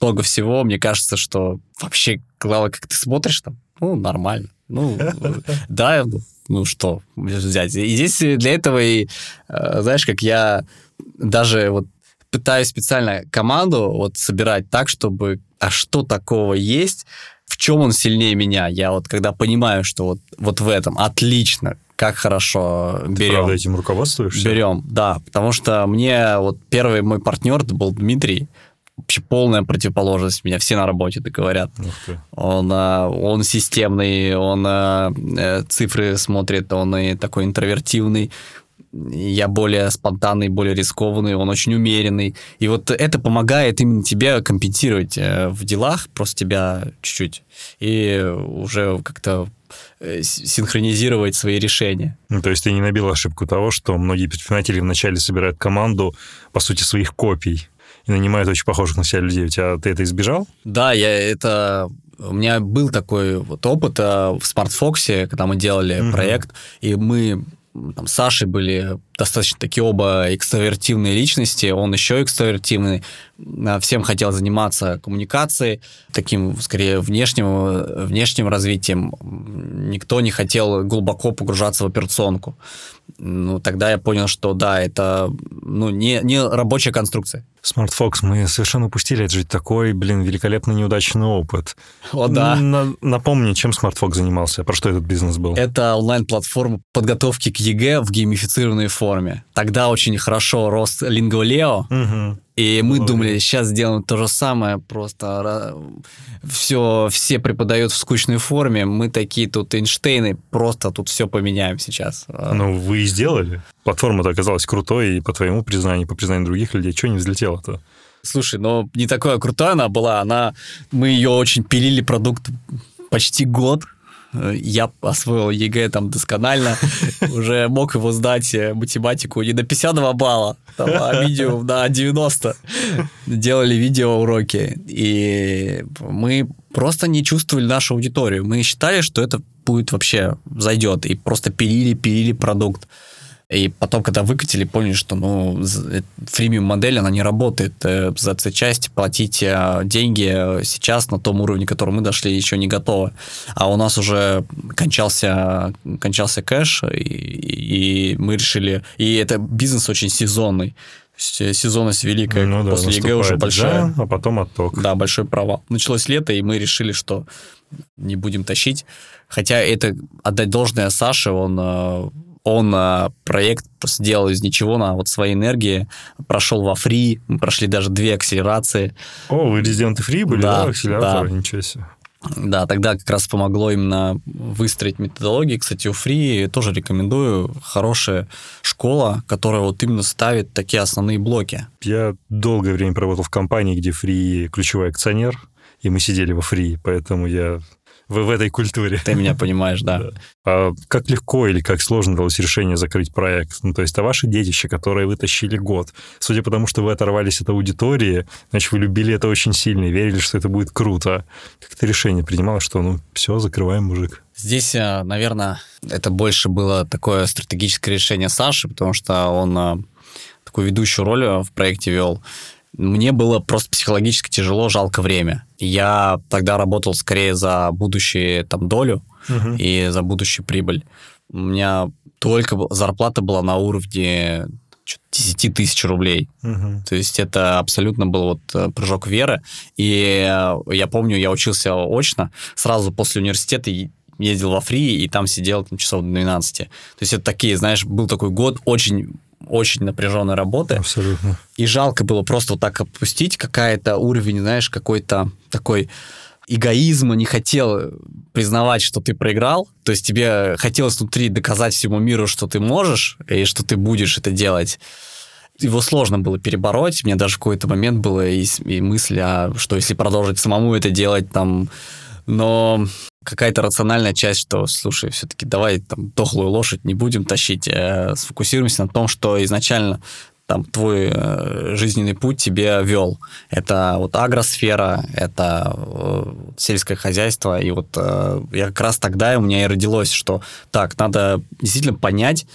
много всего. Мне кажется, что вообще главное, как ты смотришь там, ну, нормально. Ну, да, ну что взять. И здесь для этого и, э, знаешь, как я даже вот пытаюсь специально команду вот собирать так, чтобы, а что такого есть, в чем он сильнее меня. Я вот когда понимаю, что вот, вот в этом отлично, как хорошо Ты берем. правда этим руководствуешься? Берем, да, потому что мне вот первый мой партнер был Дмитрий, вообще полная противоположность меня все на работе так говорят. Он, а, он системный, он а, э, цифры смотрит, он и такой интровертивный. я более спонтанный, более рискованный, он очень умеренный. И вот это помогает именно тебе компенсировать э, в делах, просто тебя чуть-чуть, и уже как-то э, синхронизировать свои решения. Ну, то есть ты не набил ошибку того, что многие предприниматели вначале собирают команду, по сути, своих копий и нанимают очень похожих на себя людей. У тебя ты это избежал? Да, я это у меня был такой вот опыт в SmartFox, когда мы делали mm-hmm. проект, и мы там, Сашей были достаточно такие оба экстравертивные личности, он еще экстравертивный, а, всем хотел заниматься коммуникацией, таким, скорее, внешним, внешним развитием. Никто не хотел глубоко погружаться в операционку. Ну, тогда я понял, что да, это ну, не, не рабочая конструкция. SmartFox, мы совершенно упустили. Это же такой, блин, великолепно неудачный опыт. О, да. На, напомни, чем SmartFox занимался? Про что этот бизнес был? Это онлайн-платформа подготовки к ЕГЭ в геймифицированной форме. Тогда очень хорошо рос Lingo угу. И мы Ой. думали, сейчас сделаем то же самое, просто все, все преподают в скучной форме, мы такие тут Эйнштейны, просто тут все поменяем сейчас. Ну, вы и сделали. Платформа-то оказалась крутой, и по твоему признанию, по признанию других людей, что не взлетело-то? Слушай, но не такая крутая она была, она, мы ее очень пилили продукт почти год, я освоил ЕГЭ там досконально, (laughs) уже мог его сдать э, математику не на 52 балла, там, а видео (laughs) на 90. Делали видеоуроки, и мы просто не чувствовали нашу аудиторию. Мы считали, что это будет вообще зайдет, и просто пилили, пилили продукт. И потом, когда выкатили, поняли, что ну, freemium модель, она не работает. Э, за C-часть платить э, деньги сейчас на том уровне, к которому мы дошли, еще не готовы. А у нас уже кончался, кончался кэш, и, и мы решили... И это бизнес очень сезонный. Э, сезонность великая, ну, да, после ЕГЭ уже большая. Да, а потом отток. Да, большой провал. Началось лето, и мы решили, что не будем тащить. Хотя это отдать должное Саше, он он а, проект сделал из ничего на вот своей энергии, прошел во фри, мы прошли даже две акселерации. О, вы резиденты фри были, да, да акселераторы, да. ничего себе. Да, тогда как раз помогло именно выстроить методологии. Кстати, у Free тоже рекомендую. Хорошая школа, которая вот именно ставит такие основные блоки. Я долгое время проработал в компании, где Free ключевой акционер, и мы сидели во Free, поэтому я в, в этой культуре. Ты меня понимаешь, да. да. А как легко или как сложно далось решение закрыть проект? Ну, то есть, а ваши детище, которые вытащили год, судя по тому, что вы оторвались от аудитории, значит, вы любили это очень сильно и верили, что это будет круто. Как это решение принималось, что, ну, все, закрываем, мужик? Здесь, э, наверное, это больше было такое стратегическое решение Саши, потому что он э, такую ведущую роль в проекте вел мне было просто психологически тяжело, жалко время. Я тогда работал скорее за будущую там долю угу. и за будущую прибыль. У меня только зарплата была на уровне 10 тысяч рублей. Угу. То есть это абсолютно был вот э, прыжок веры. И э, я помню, я учился очно, сразу после университета ездил во фри, и там сидел там, часов до 12. То есть это такие, знаешь, был такой год очень очень напряженной работы. Абсолютно. И жалко было просто вот так опустить какая-то уровень, знаешь, какой-то такой эгоизма, не хотел признавать, что ты проиграл. То есть тебе хотелось внутри доказать всему миру, что ты можешь и что ты будешь это делать. Его сложно было перебороть. Мне даже в какой-то момент было и, и мысль, а что если продолжить самому это делать, там... Но какая-то рациональная часть, что, слушай, все-таки давай там дохлую лошадь не будем тащить, э, сфокусируемся на том, что изначально там твой э, жизненный путь тебе вел. Это вот агросфера, это э, сельское хозяйство, и вот э, я как раз тогда у меня и родилось, что так, надо действительно понять,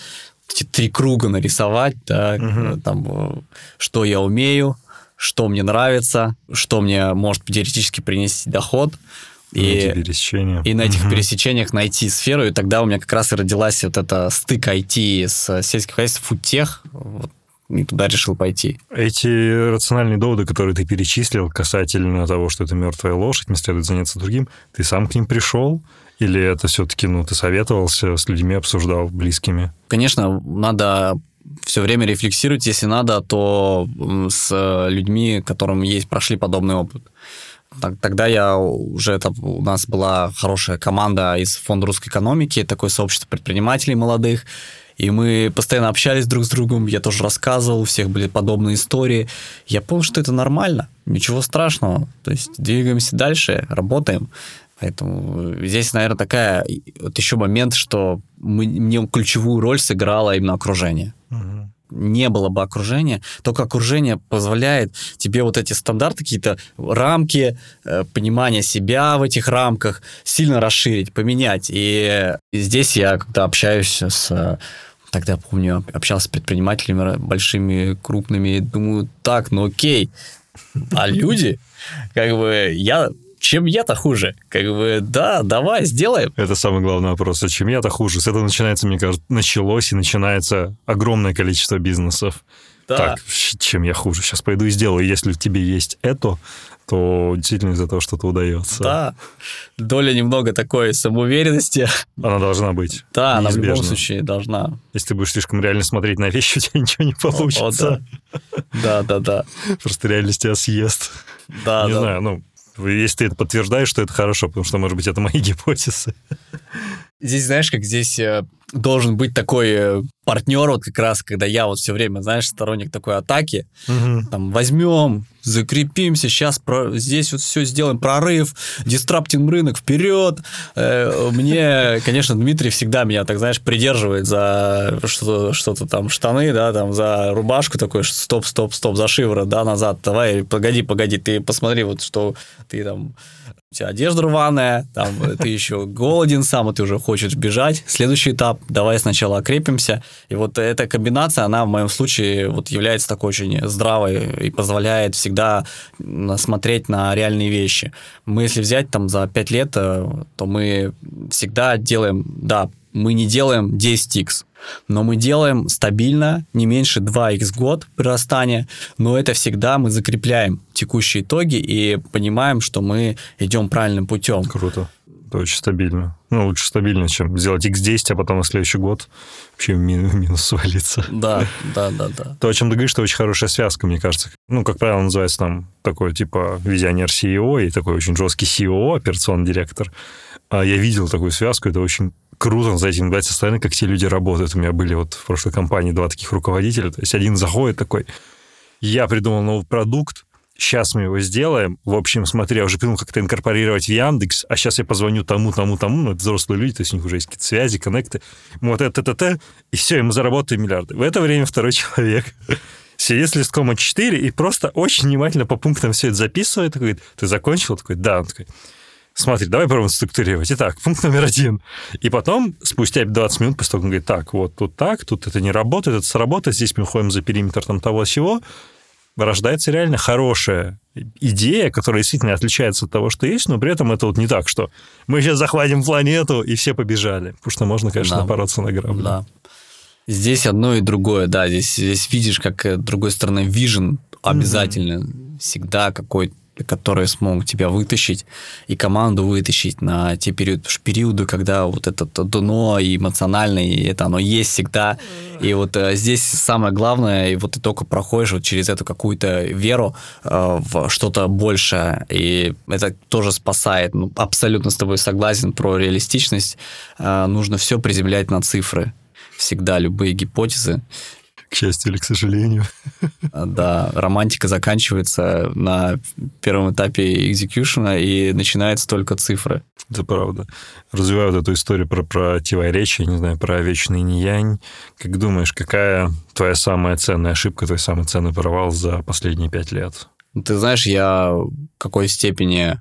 эти три круга нарисовать, да, угу. там, э, что я умею, что мне нравится, что мне может теоретически принести доход, и, пересечения. и на этих угу. пересечениях найти сферу, и тогда у меня как раз и родилась вот эта стык IT с сельских хозяйств, фудтех, вот, и туда решил пойти. Эти рациональные доводы, которые ты перечислил касательно того, что это мертвая лошадь, мне следует заняться другим, ты сам к ним пришел? Или это все-таки, ну, ты советовался с людьми, обсуждал, близкими? Конечно, надо все время рефлексировать, если надо, то с людьми, которым есть, прошли подобный опыт. Тогда я уже, это, у нас была хорошая команда из Фонда русской экономики, такое сообщество предпринимателей молодых, И мы постоянно общались друг с другом, я тоже рассказывал, у всех были подобные истории. Я понял, что это нормально, ничего страшного. То есть двигаемся дальше, работаем. Поэтому здесь, наверное, такая вот еще момент, что мы, мне ключевую роль сыграло именно окружение. Угу не было бы окружения, только окружение позволяет тебе вот эти стандарты, какие-то рамки, э, понимание себя в этих рамках сильно расширить, поменять. И здесь я, когда общаюсь с тогда, помню, общался с предпринимателями большими, крупными, думаю, так, ну окей, а люди, как бы, я чем я-то хуже? Как бы, да, давай, сделаем. Это самый главный вопрос. А чем я-то хуже? С этого начинается, мне кажется, началось и начинается огромное количество бизнесов. Да. Так, чем я хуже? Сейчас пойду и сделаю. Если в тебе есть это, то действительно из-за того что-то удается. Да. Доля немного такой самоуверенности. Она должна быть. Да, она в любом случае должна. Если ты будешь слишком реально смотреть на вещи, у тебя ничего не получится. О, да. да, да, да. Просто реальность тебя съест. Да, не да. знаю, ну, если ты это подтверждаешь, то это хорошо, потому что, может быть, это мои (laughs) гипотезы. Здесь, знаешь, как здесь э, должен быть такой э, партнер, вот как раз, когда я вот все время, знаешь, сторонник такой атаки, угу. там, возьмем, закрепимся, сейчас про, здесь вот все сделаем, прорыв, дистраптим рынок, вперед. Э, мне, (laughs) конечно, Дмитрий всегда меня, так знаешь, придерживает за что-то, что-то там, штаны, да, там, за рубашку такой, стоп, стоп, стоп, за шиворот, да, назад, давай, погоди, погоди, ты посмотри, вот что ты там у тебя одежда рваная, там (laughs) ты еще голоден сам, и ты уже хочешь бежать. Следующий этап, давай сначала окрепимся. И вот эта комбинация, она в моем случае вот является такой очень здравой и позволяет всегда смотреть на реальные вещи. Мы, если взять там за 5 лет, э, то мы всегда делаем, да, мы не делаем 10x, но мы делаем стабильно, не меньше 2x год прирастания, но это всегда мы закрепляем текущие итоги и понимаем, что мы идем правильным путем. Круто. Это очень стабильно. Ну, лучше стабильно, чем сделать x10, а потом на следующий год вообще минус, минус свалиться. Да, да, да, да. То, о чем ты говоришь, это очень хорошая связка, мне кажется. Ну, как правило, называется там такой, типа, визионер CEO и такой очень жесткий CEO, операционный директор. А я видел такую связку, это очень круто за этим наблюдать со стороны, как те люди работают. У меня были вот в прошлой компании два таких руководителя. То есть один заходит такой, я придумал новый продукт, сейчас мы его сделаем. В общем, смотри, я уже придумал, как это инкорпорировать в Яндекс, а сейчас я позвоню тому, тому, тому, ну, это взрослые люди, то есть у них уже есть какие-то связи, коннекты, вот это, это, это, и все, и мы заработаем миллиарды. В это время второй (laughs) человек сидит с листком А4 и просто очень внимательно по пунктам все это записывает, такой, ты закончил? Такой, да. Он такой, смотри, давай попробуем структурировать. Итак, пункт номер один. И потом, спустя 20 минут, после того, как он говорит, так, вот тут так, тут это не работает, это сработает, здесь мы ходим за периметр там того всего, рождается реально хорошая идея, которая действительно отличается от того, что есть, но при этом это вот не так, что мы сейчас захватим планету и все побежали. Потому что можно, конечно, да. бороться на грабли. Да. Здесь одно и другое, да. Здесь, здесь видишь, как, с другой стороны, вижен обязательно mm-hmm. всегда какой-то которые смогут тебя вытащить и команду вытащить на те периоды, периоды, когда вот это дно и эмоциональное, и это оно есть всегда. И вот э, здесь самое главное, и вот ты только проходишь вот через эту какую-то веру э, в что-то большее, и это тоже спасает. Ну, абсолютно с тобой согласен про реалистичность. Э, нужно все приземлять на цифры всегда любые гипотезы к счастью или к сожалению. А, да, романтика заканчивается на первом этапе экзекьюшена и начинается только цифры. Это правда. Развиваю вот эту историю про противоречие, не знаю, про вечный янь. Как думаешь, какая твоя самая ценная ошибка, твой самый ценный провал за последние пять лет? Ты знаешь, я в какой степени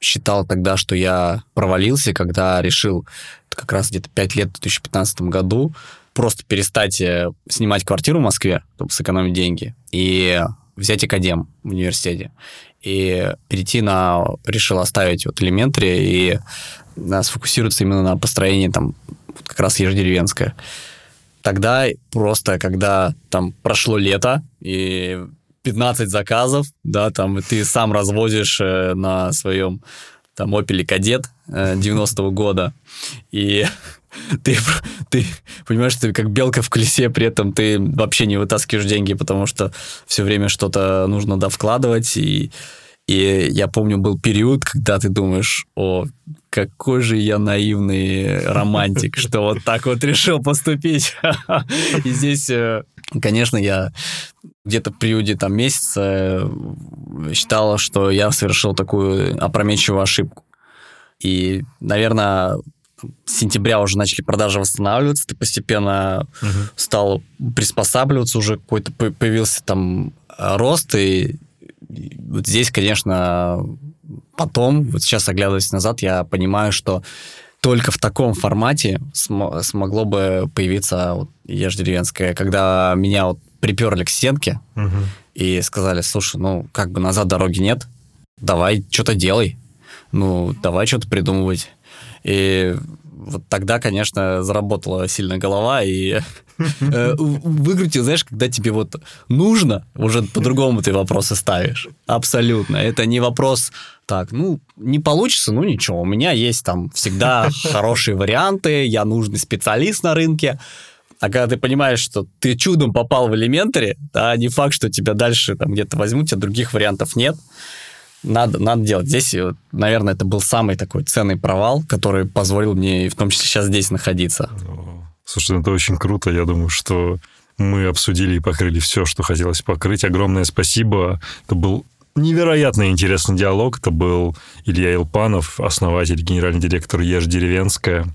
считал тогда, что я провалился, когда решил как раз где-то пять лет в 2015 году просто перестать э, снимать квартиру в Москве, чтобы сэкономить деньги, и взять академ в университете. И перейти на... Решил оставить вот элементари и да, сфокусироваться именно на построении там как раз ежедеревенское. Тогда просто, когда там прошло лето, и 15 заказов, да, там, и ты сам развозишь э, на своем там Opel Кадет 90-го года, и ты, ты понимаешь, ты как белка в колесе, при этом ты вообще не вытаскиваешь деньги, потому что все время что-то нужно да, вкладывать. И, и я помню, был период, когда ты думаешь, о, какой же я наивный романтик, (laughs) что вот так вот решил поступить. (laughs) И здесь, э, конечно, я где-то в периоде там месяца э, считала, что я совершил такую опрометчивую ошибку. И, наверное, с сентября уже начали продажи восстанавливаться, ты постепенно угу. стал приспосабливаться, уже какой-то появился там рост, и вот здесь, конечно, потом, вот сейчас оглядываясь назад, я понимаю, что только в таком формате см- смогло бы появиться вот ешь деревенская, когда меня вот приперли к стенке угу. и сказали, слушай, ну как бы назад дороги нет, давай что-то делай, ну давай что-то придумывать. И вот тогда, конечно, заработала сильно голова, и (laughs) э, выиграть, знаешь, когда тебе вот нужно, уже по-другому ты вопросы ставишь. Абсолютно. Это не вопрос, так, ну, не получится, ну ничего, у меня есть там всегда (laughs) хорошие варианты, я нужный специалист на рынке. А когда ты понимаешь, что ты чудом попал в элементаре, да, не факт, что тебя дальше там где-то возьмут, а других вариантов нет, надо, надо делать. Здесь, наверное, это был самый такой ценный провал, который позволил мне в том числе сейчас здесь находиться. Слушай, это очень круто. Я думаю, что мы обсудили и покрыли все, что хотелось покрыть. Огромное спасибо. Это был невероятно интересный диалог. Это был Илья Илпанов, основатель, генеральный директор Ешь Деревенская.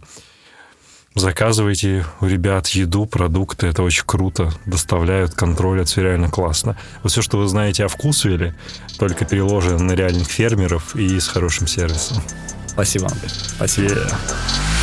Заказывайте у ребят еду, продукты, это очень круто. Доставляют, контролят, все реально классно. Вот все, что вы знаете о вкусвеле, только переложено на реальных фермеров и с хорошим сервисом. Спасибо, Андрей. Спасибо. Yeah.